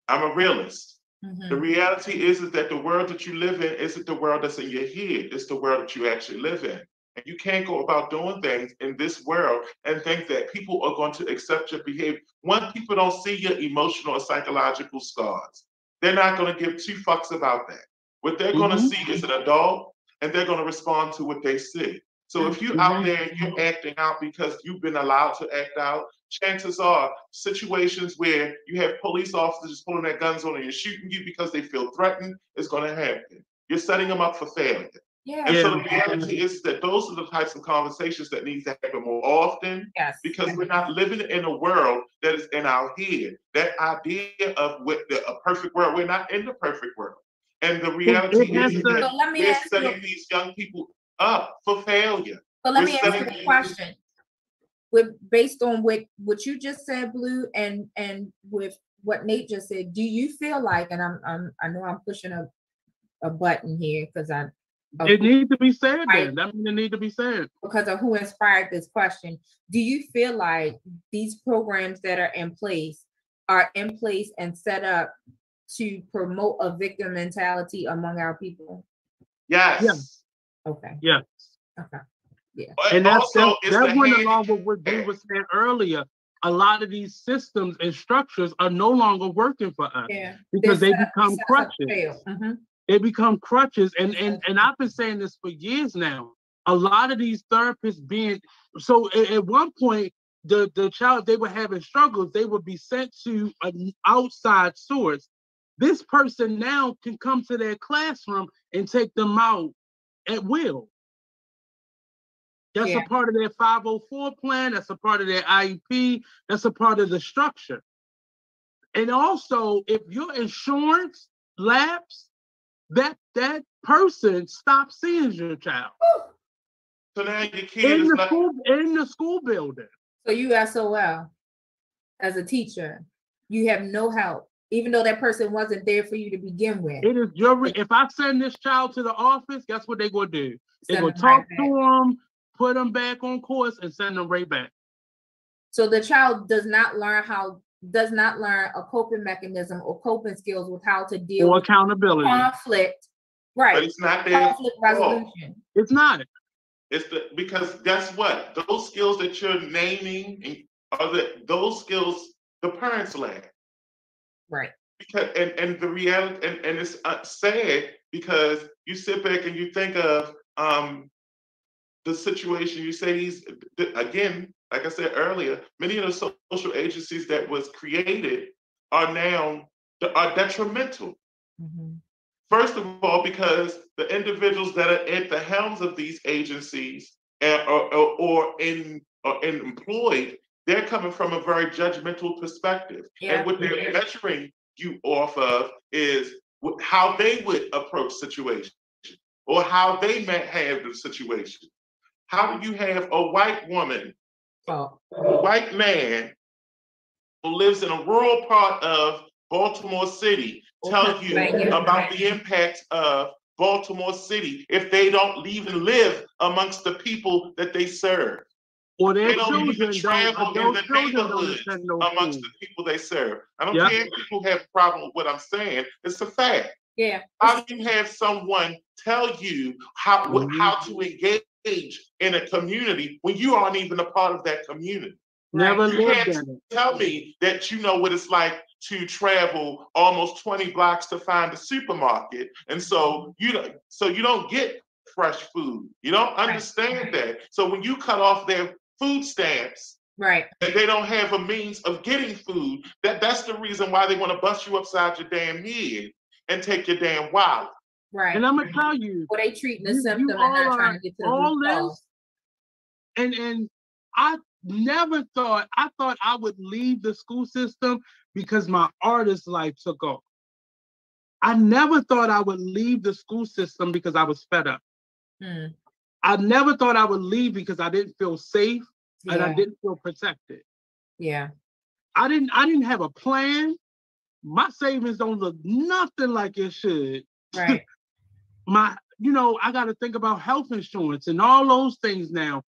I'm a realist. Mhm. The reality is, is that the world that you live in isn't the world that's in your head. It's the world that you actually live in. And you can't go about doing things in this world and think that people are going to accept your behavior. One, people don't see your emotional or psychological scars. They're not going to give two fucks about that. What they're going to Mhm. see is an adult and they're going to respond to what they see. So if you're out there and you're acting out because you've been allowed to act out, chances are situations where you have police officers pulling their guns on you and shooting you because they feel threatened is going to happen. You're setting them up for failure. Yeah. And so the reality is that those are the types of conversations that need to happen more often Yes. because we're not living in a world that is in our head. That idea of what the, a perfect world, we're not in the perfect world. And the reality has is to- that So let me we're ask you. setting these young people up for failure. But let We're me ask you a you- question. With based on what what you just said, Blue, and and with what Nate just said, do you feel like, and I'm I'm I know I'm pushing a a button here because I of It needs to be said then. That means it need to be said. because of who inspired this question. Do you feel like these programs that are in place are in place and set up to promote a victim mentality among our people? Yes. Okay. Yes. Okay. But And that's also, that, it's that went hand- along with what we were saying earlier. A lot of these systems and structures are no longer working for us Yeah. because they They're become set us up to crutches. fail. Mm-hmm. They become crutches, and and and I've been saying this for years now. A lot of these therapists being so at, at one point the the child they were having struggles, they would be sent to an outside source. This person now can come to their classroom and take them out at will. That's Yeah. a part of their 504 plan. That's a part of their IEP. That's a part of the structure. And also, if your insurance lapse, that that person stops seeing your child So now your kid in is the like, school in the school building. So you SOL as a teacher, you have no help, even though that person wasn't there for you to begin with. It is your if I send this child to the office, guess what they're gonna do? They're gonna them right talk to them, put them back on course, and send them right back. So the child does not learn how does not learn a coping mechanism or coping skills with how to deal Or with accountability. conflict. but Right. it's not their Conflict resolution. It's not. It's the because guess what? Those skills that you're naming are the those skills the parents lack. Right. Because and and the reality and, and it's uh, sad because you sit back and you think of um the situation you say these again like i said earlier many of the social agencies that was created are now are detrimental Mhm. First of all, because the individuals that are at the helms of these agencies and, or, or, or in or in employed, they're coming from a very judgmental perspective. Yeah. And what they're measuring you off of is how they would approach situations or how they might have the situation. How do you have a white woman, So a white man who lives in a rural part of Baltimore City tell you Thank you. about the impact of Baltimore City if they don't even live amongst the people that they serve, Or their They don't even children don't, travel uh, in the children don't neighborhoods amongst schools. the people they serve. I don't Yeah. care if people have a problem with what I'm saying. It's a fact. yeah. How do you have someone tell you how wh- how to engage in a community when you aren't even a part of that community? Never You lived can't in it. tell me that you know what it's like to travel almost 20 blocks to find a supermarket and so you don't so you don't get fresh food you don't understand that so when you cut off their food stamps Right. and they don't have a means of getting food that that's the reason why they want to bust you upside your damn head and take your damn wallet Right. And I'm gonna tell you, Or they treating the You- you symptom and all not trying to get to the all root this cause. and and I never thought I thought I would leave the school system because my artist life took off. I never thought I would leave the school system because I was fed up. Hmm. I never thought I would leave because I didn't feel safe and I didn't feel protected. Yeah. I didn't I didn't have a plan. My savings don't look nothing like it should. Right. My you know, I got to think about health insurance and all those things now.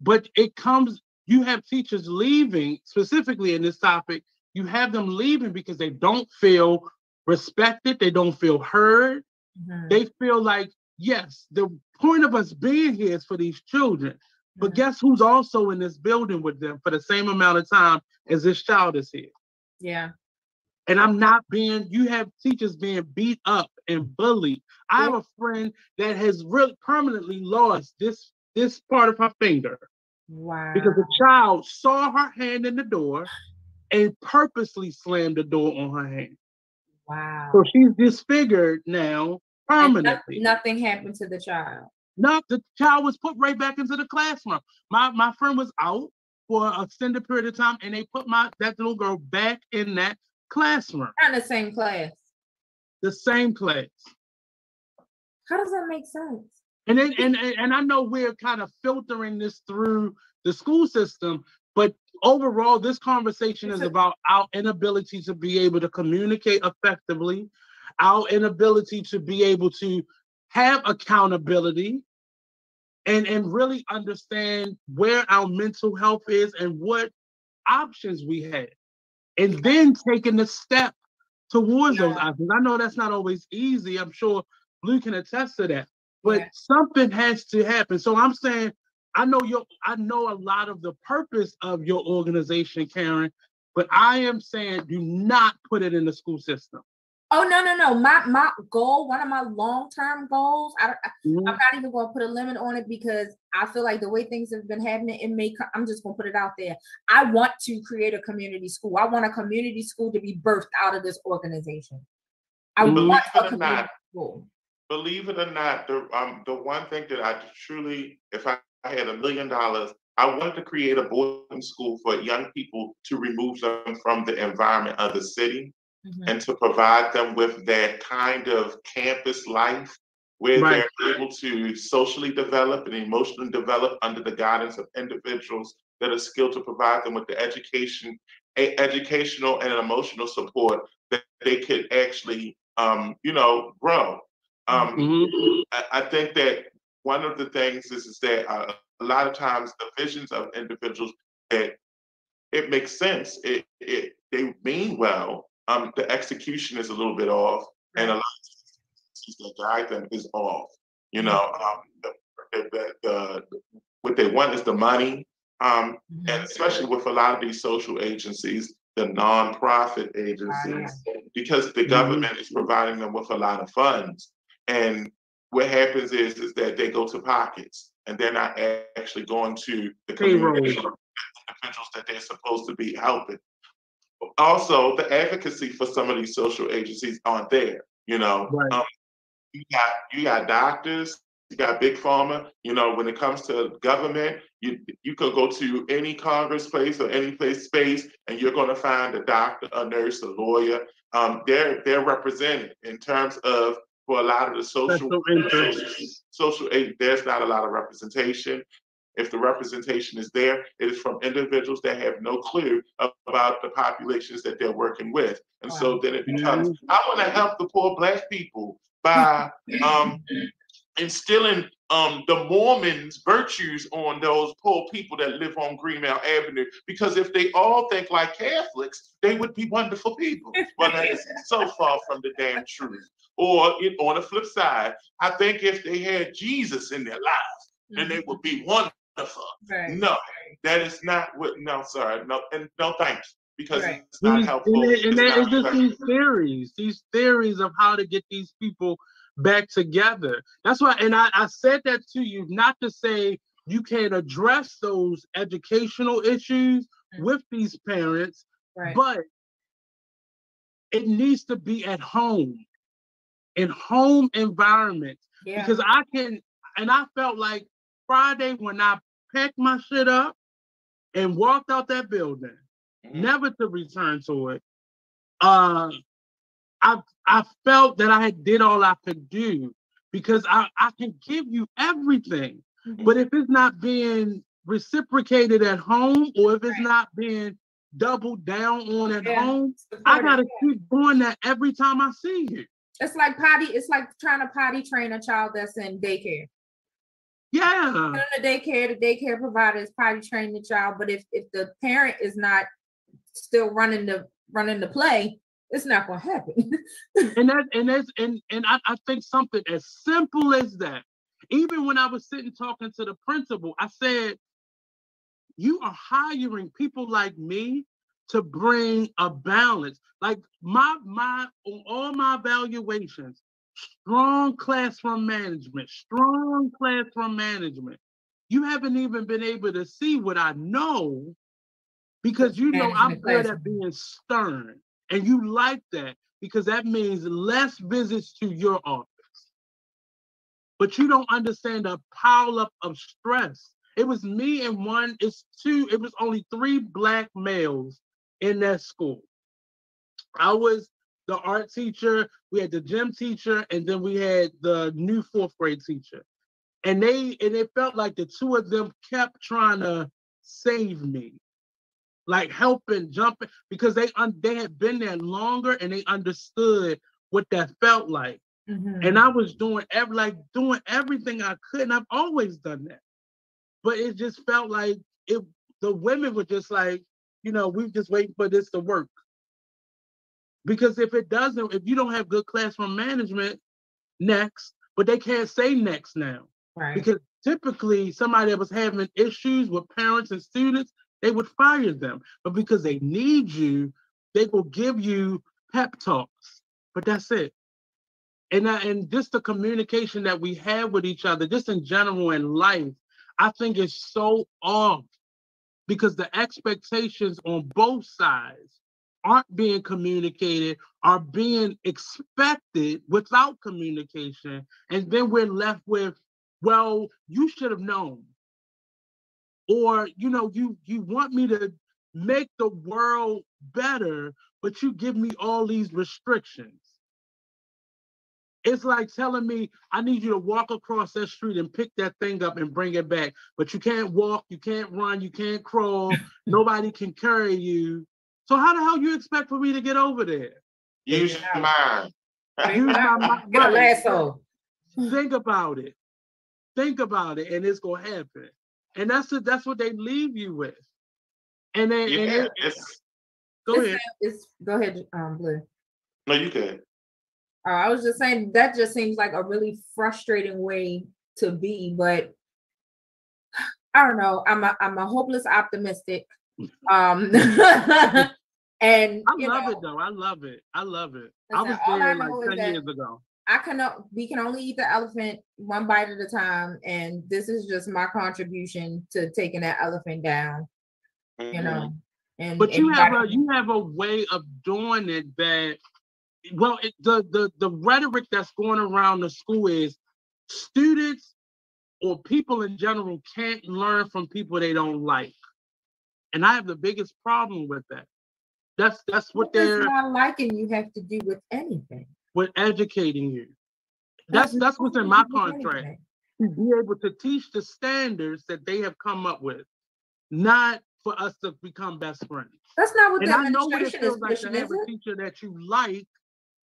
But it comes, you have teachers leaving, specifically in this topic, you have them leaving because they don't feel respected, they don't feel heard, Mhm. they feel like, yes, the point of us being here is for these children. But Mhm. guess who's also in this building with them for the same amount of time as this child is here? yeah. And I'm not being, you have teachers being beat up and bullied. I have a friend that has really permanently lost this this part of her finger Wow. because a child saw her hand in the door and purposely slammed the door on her hand. wow. So she's disfigured now And no- permanently. nothing happened to the child. No, the child was put right back into the classroom. My my friend was out for a extended period of time, and they put my that little girl back in that classroom, Not in the same class. The same place. How does that make sense? And then and and, and I know we're kind of filtering this through the school system, but overall, this conversation is about our inability to be able to communicate effectively, our inability to be able to have accountability and and really understand where our mental health is and what options we have and then taking the step towards those options. I know that's not always easy. I'm sure blue can attest to that. But Yeah. something has to happen. So i'm saying i know your i know a lot of the purpose of your organization karen but i am saying do not put it in the school system Oh no, no, no. My my goal, one of my long-term goals, I don't I- Mhm. I'm not even gonna put a limit on it because I feel like the way things have been happening, it may I'm just gonna put it out there. I want to create a community school. I want a community school to be birthed out of this organization. I Believe want it a or community not, school. believe it or not, the um the one thing that I truly, if I, I had a million dollars, I wanted to create a boarding school for young people to remove them from the environment of the city Mhm. and to provide them with that kind of campus life where Right. they're able to socially develop and emotionally develop under the guidance of individuals that are skilled to provide them with the education, e- educational and emotional support that they could actually, um, you know, grow. Um, Mhm. I, I think that one of the things is, is that uh, a lot of times the visions of individuals that it makes sense. It, it they mean well. Um, the execution is a little bit off, and a lot of the guide them is off. You know, um, the, the, the, what they want is the money, um, Mhm. and especially with a lot of these social agencies, the nonprofit agencies, because the Mhm. government is providing them with a lot of funds. And what happens is is that they go to pockets and they're not actually going to the community individuals that they're supposed to be helping. Also, the advocacy for some of these social agencies aren't there. You know, Right. um, you got you got doctors, you got big pharma. You know, when it comes to government, you you could go to any Congress place or any place space, and you're going to find a doctor, a nurse, a lawyer. Um, they're they're represented in terms of for a lot of the social Special social aid. There's not a lot of representation. If the representation is there, it is from individuals that have no clue about the populations that they're working with. And so then it becomes, I want to help the poor black people by um, instilling um, the Mormons' virtues on those poor people that live on Greenmount Avenue. Because if they all think like Catholics, they would be wonderful people. But that is so far from the damn truth. Or it, on the flip side, I think if they had Jesus in their lives, then they would be wonderful. Right. No, that is not what. No, sorry, no, and no thanks, because Right. it's not These- helpful. And, it- it's and that not is just these theories, these theories of how to get these people back together. That's why, and I, I said that to you not to say you can't address those educational issues with these parents, Right. but it needs to be at home, in home environment, yeah. Because I can, and I felt like Friday when I packed my shit up and walked out that building, Mhm. never to return to it. Uh, I I felt that I had did all I could do because I I can give you everything, Mhm. but if it's not being reciprocated at home or if it's Right. not being doubled down on at Yeah. home, I gotta keep doing that every time I see you. It's like potty. It's like trying to potty train a child that's in daycare. Yeah. The daycare, the daycare provider is potty training the child, but if if the parent is not still running the running the play, it's not going to happen. and that and that's and and I, I think something as simple as that. Even when I was sitting talking to the principal, I said, "You are hiring people like me to bring a balance. Like my my on all my evaluations, strong classroom management, strong classroom management. You haven't even been able to see what I know because you know I'm good at being stern. And you like that because that means less visits to your office. But you don't understand the pile up of stress. It was me and one, it's two, it was only three black males in that school. I was the art teacher, we had the gym teacher, and then we had the new fourth grade teacher. And they and it felt like the two of them kept trying to save me, like helping, jumping, because they un- they had been there longer and they understood what that felt like. Mm-hmm. And I was doing every like doing everything I could, and I've always done that. But it just felt like it. The women were just like, you know, we're just waiting for this to work. Because if it doesn't, if you don't have good classroom management, next, but they can't say next now. Right. Because typically somebody that was having issues with parents and students, they would fire them. But because they need you, they will give you pep talks. But that's it. And, uh, and just the communication that we have with each other, just in general in life, I think is so off because the expectations on both sides aren't being communicated, are being expected without communication. And then we're left with, well, you should have known. Or, you know, you you want me to make the world better, but you give me all these restrictions. It's like telling me I need you to walk across that street and pick that thing up and bring it back. But you can't walk, you can't run, you can't crawl, nobody can carry you. So how the hell you expect for me to get over there? Use your mind. Use my Get a lasso. Think about it. Think about it, and it's gonna happen. And that's the, that's what they leave you with. And then, yeah, and it, it's, go it's, ahead. It's, go ahead, um, Blue. No, you can. Uh, I was just saying that just seems like a really frustrating way to be, but I don't know. I'm a I'm a hopeless optimistic. Um and I love know, it though. I love it. I love it. I was there like 10 years ago. I can we can only eat the elephant one bite at a time, and this is just my contribution to taking that elephant down. Mm-hmm. You know, and but you have a you have a way of doing it that well, it, the the the rhetoric that's going around the school is students or people in general can't learn from people they don't like, and I have the biggest problem with that. That's that's what, what they're not liking. You have to do with anything. With educating you, that's that's, that's what's in my contract. To be able to teach the standards that they have come up with, not for us to become best friends. That's not what and the I know what it feels like to have a teacher that you like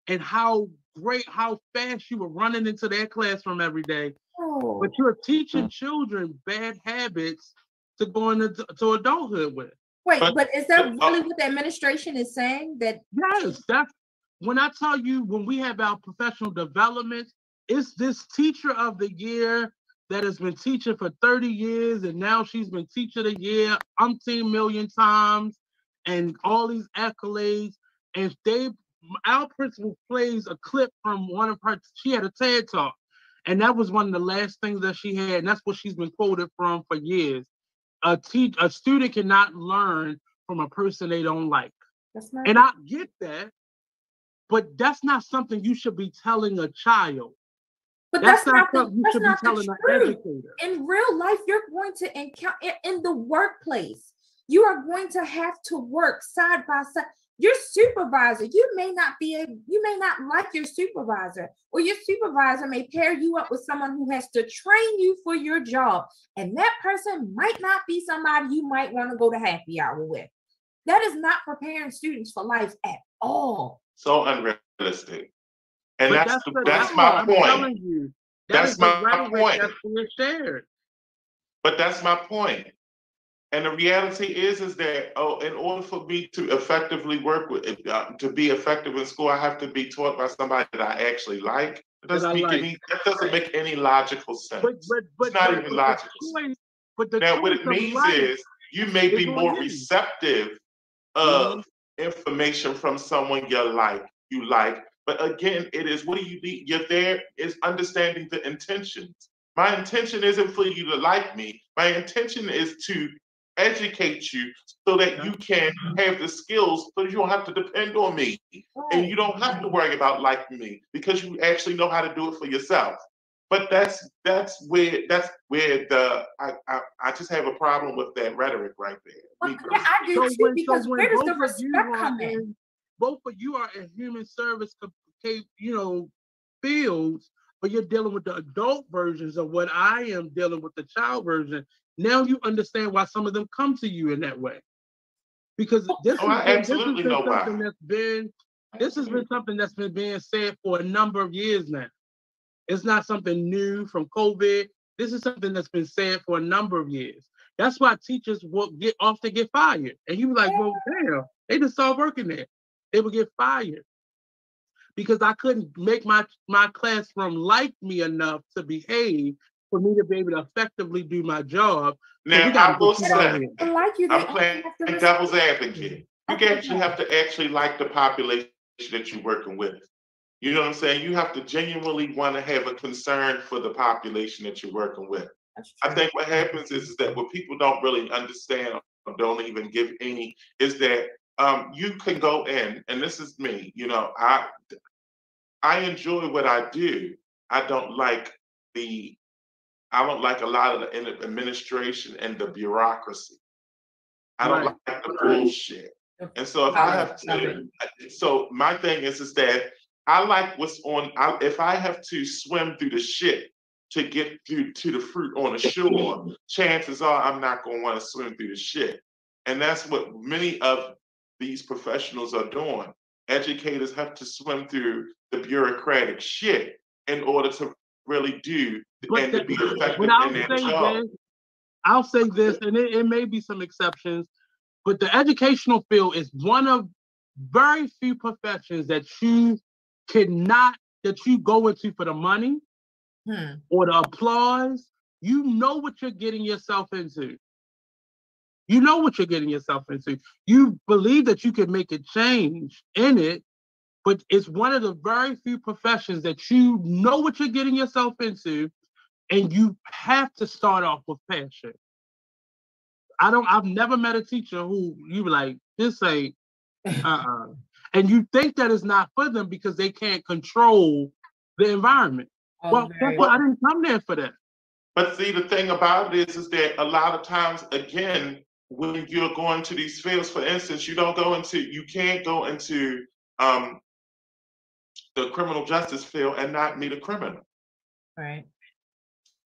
and how great, how fast you were running into that classroom every day. Oh. But you're teaching children bad habits to go into to adulthood with. Wait, but, but is that uh, really what the administration is saying? That yes, that's when I tell you when we have our professional development, it's this teacher of the year that has been teaching for 30 years and now she's been teacher of the year umpteen million times and all these accolades. And they our principal plays a clip from one of her. She had a TED talk, and that was one of the last things that she had, and that's what she's been quoted from for years. A teach a student cannot learn from a person they don't like. That's not and I get that, but that's not something you should be telling a child. But that's, that's not, not the, that's not the truth. In real life, you're going to encounter in the workplace. You are going to have to work side by side your supervisor you may not be a, you may not like your supervisor or your supervisor may pair you up with someone who has to train you for your job and that person might not be somebody you might want to go to happy hour with that is not preparing students for life at all so unrealistic And But that's the, the- that's what my I'm point. telling you. That That's is the my point. That's being shared. But that's my point. And the reality is, is that oh, in order for me to effectively work with, uh, to be effective in school, I have to be taught by somebody that I actually like. It doesn't That make like. any. That doesn't make any logical sense. But but but not but- even logical. choice- But the now, what it means is you may be more receptive of Mm-hmm. information from someone you like, you like. But again, it is what do you need? You're there is understanding the intentions. My intention isn't for you to like me. My intention is to educate you so that you can mm-hmm. have the skills so you don't have to depend on me. And you don't have to worry about liking me because you actually know how to do it for yourself. But that's that's where that's where the I I, I just have a problem with that rhetoric right there. Well, Me yeah, I do So too, when, so because when where does the respect come in? in, both of you are in human service, you know, fields, but you're dealing with the adult versions of what I am dealing with the child version. Now you understand why some of them come to you in that way, because oh, this Oh, I has been, this has been know why. something that's been this has been mm-hmm. something that's been being said for a number of years now. It's not something new from COVID. This is something that's been said for a number of years. That's why teachers will get often get fired. And you be like, well, damn, they just started working there. They would get fired because I couldn't make my my classroom like me enough to behave for me to be able to effectively do my job. Now I will get you out say like you, they I'm playing have to devil's advocate. You actually have to actually like the population that you're working with. You know what I'm saying? You have to genuinely want to have a concern for the population that you're working with. I think what happens is, is that what people don't really understand or don't even give any is that um, you can go in, and this is me. You know, I I enjoy what I do. I don't like the I don't like a lot of the administration and the bureaucracy. I don't Right. like the bullshit. And so if I have to, so my thing is is that I like what's on. I, if I have to swim through the shit to get through to the fruit on the shore, chances are I'm not going to want to swim through the shit. And that's what many of these professionals are doing. Educators have to swim through the bureaucratic shit in order to really do and the- to be effective But I'll in their say job. this, I'll say this, and it, it may be some exceptions, but the educational field is one of very few professions that you cannot that you go into for the money Hmm. or the applause. You know what you're getting yourself into. You know what you're getting yourself into. You believe that you can make a change in it, but it's one of the very few professions that you know what you're getting yourself into, and you have to start off with passion. I don't. I've never met a teacher who you be like, this ain't, uh-uh. and you think that it's not for them because they can't control the environment. Oh, well, very guess? I didn't come there for that. But see, the thing about it is, is that a lot of times, again, when you're going to these fields, for instance, you don't go into, you can't go into um, the criminal justice field and not meet a criminal. right.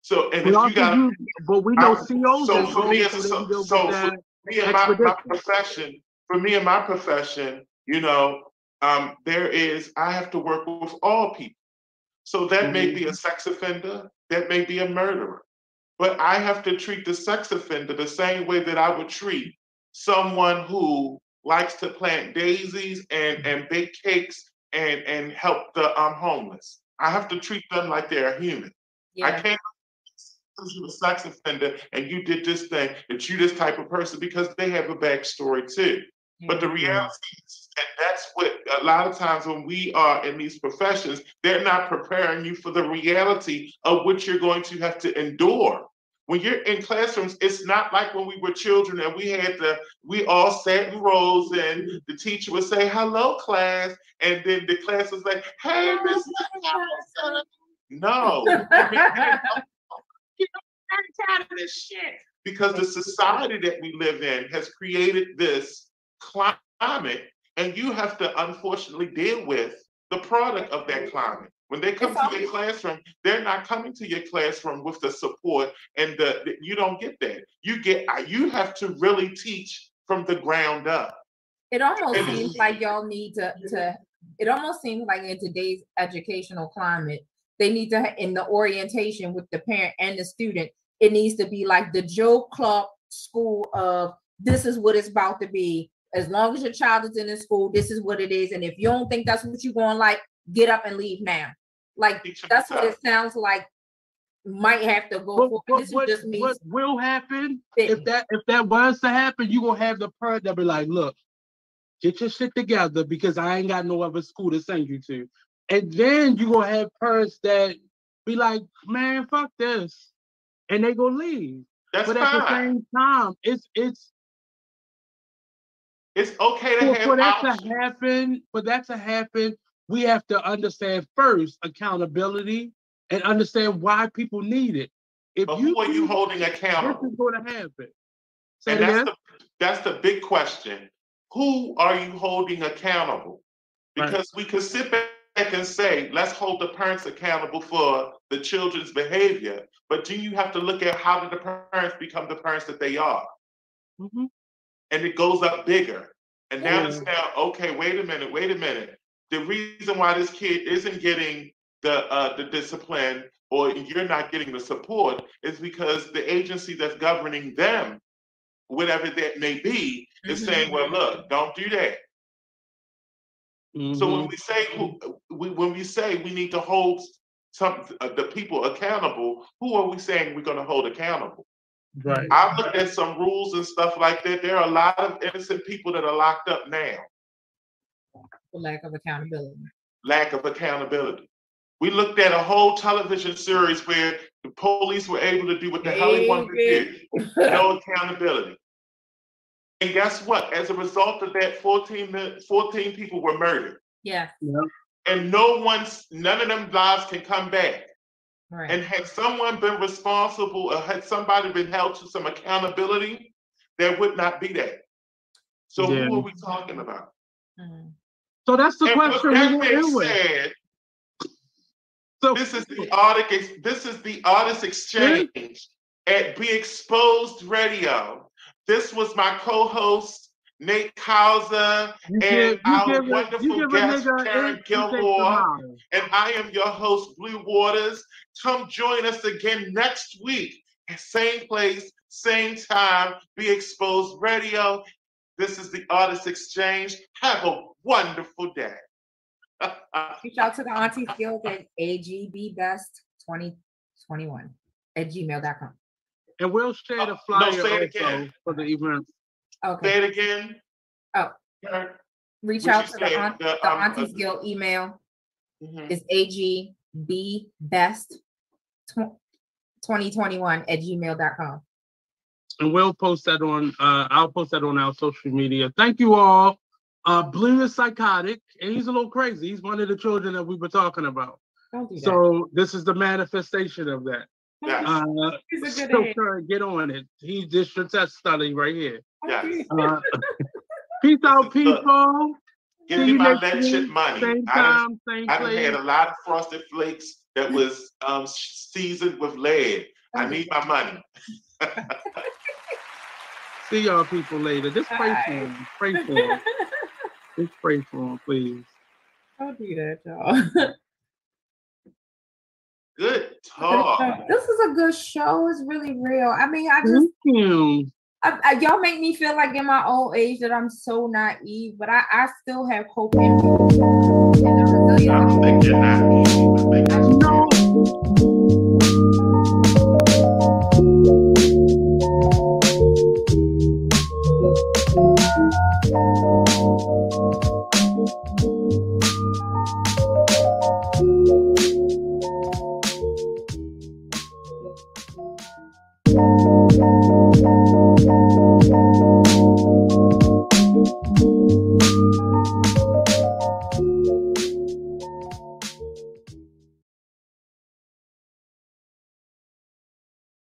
So, and We if you got use, but we know I- COs so for me, it's so a- so- so for- me and my, my profession, for me and my profession, you know, um, there is, I have to work with all people. So that may be a sex offender, that may be a murderer. But I have to treat the sex offender the same way that I would treat someone who likes to plant daisies and, and bake cakes and, and help the um, homeless. I have to treat them like they're human. I can't because you're a sex offender and you did this thing that you this type of person because they have a backstory too. But the mm-hmm. reality is that that's what a lot of times when we are in these professions, they're not preparing you for the reality of what you're going to have to endure. When you're in classrooms, it's not like when we were children and we had to, we all sat in rows and the teacher would say, hello, class. And then the class was like, hey, Miss Johnson." No. I mean, you know, tired of this shit. Because the society that we live in has created this climate, and you have to unfortunately deal with the product of that climate. When they come It's to your classroom, they're not coming to your classroom with the support, and the, the- you don't get that. You get uh, you have to really teach from the ground up. It almost And- seems like y'all need to to it almost seems like in today's educational climate, they need to in the orientation with the parent and the student, it needs to be like the Joe Clark school of this is what it's about to be. As long as your child is in the school, this is what it is. And if you don't think that's what you're going like, get up and leave now. Like that's what it sounds like. Might have to go. But, but what, what, will happen if that if that was to happen? You gonna have the parent that be like, "Look, get your shit together because I ain't got no other school to send you to," and then you gonna have parents that be like, "Man, fuck this," and they gonna leave. That's but fine. at the same time, it's it's it's okay to for, have for that options. to happen. For that to happen, we have to understand first accountability and understand why people need it. If but who are you holding accountable? This is going to happen. Say and that's the, that's the big question. Who are you holding accountable? Because right. we could sit back and say, let's hold the parents accountable for the children's behavior. But do you have to look at how did the parents become the parents that they are? Mm-hmm. And it goes up bigger. And now yeah. it's now, okay, wait a minute, wait a minute. The reason why this kid isn't getting the uh, the discipline or you're not getting the support is because the agency that's governing them, whatever that may be, mm-hmm. is saying, well, look, don't do that. Mm-hmm. So when we say we, when we say we need to hold some uh, the people accountable, who are we saying we're going to hold accountable? Right. I've looked at some rules and stuff like that. There are a lot of innocent people that are locked up now. For lack of accountability. Lack of accountability. We looked at a whole television series where the police were able to do what the hell they wanted to do. No accountability. And guess what? As a result of that, 14, 14 people were murdered. Yeah. Yep. And no one's, none of them lives can come back. Right. And had someone been responsible or had somebody been held to some accountability, there would not be that. So yeah. who are we talking about? Mm-hmm. So that's the and question. That being said, so this is the artist. This is the artist exchange at Be Exposed Radio. This was my co-host Nate Hauser and give, our wonderful guest Karen Gilmore, and I am your host Blue Waters. Come join us again next week, same place, same time. Be Exposed Radio. This is the Artist Exchange. Have a wonderful day. Reach out to the Auntie Guild at agbest2021 at gmail.com. And we'll share the flyer no, also again. for the event. Okay. Say it again. Oh. Reach out to the, aunt, the, the um, Aunties uh, Guild email. Mm-hmm. It's agbest2021 at gmail.com. And we'll post that on, uh, I'll post that on our social media. Thank you all. Uh, Blue is psychotic and he's a little crazy. He's one of the children that we were talking about. Do so this is the manifestation of that. Yes. Uh, so sure, get on it. He's just your test study right here. Yes. Uh, peace out, people. Give me my lead chip money. Same time, I same I done had a lot of frosted flakes that was um, seasoned with lead. I need my money. See y'all people later. Just pray for him. Pray for him. Just pray for him, please. I'll do that, y'all. Good talk. This is a good show. It's really real. I mean, I just Thank you. I, I, y'all make me feel like in my old age that I'm so naive, but I, I still have hope in. And. I don't think you're naive. I think No. Thank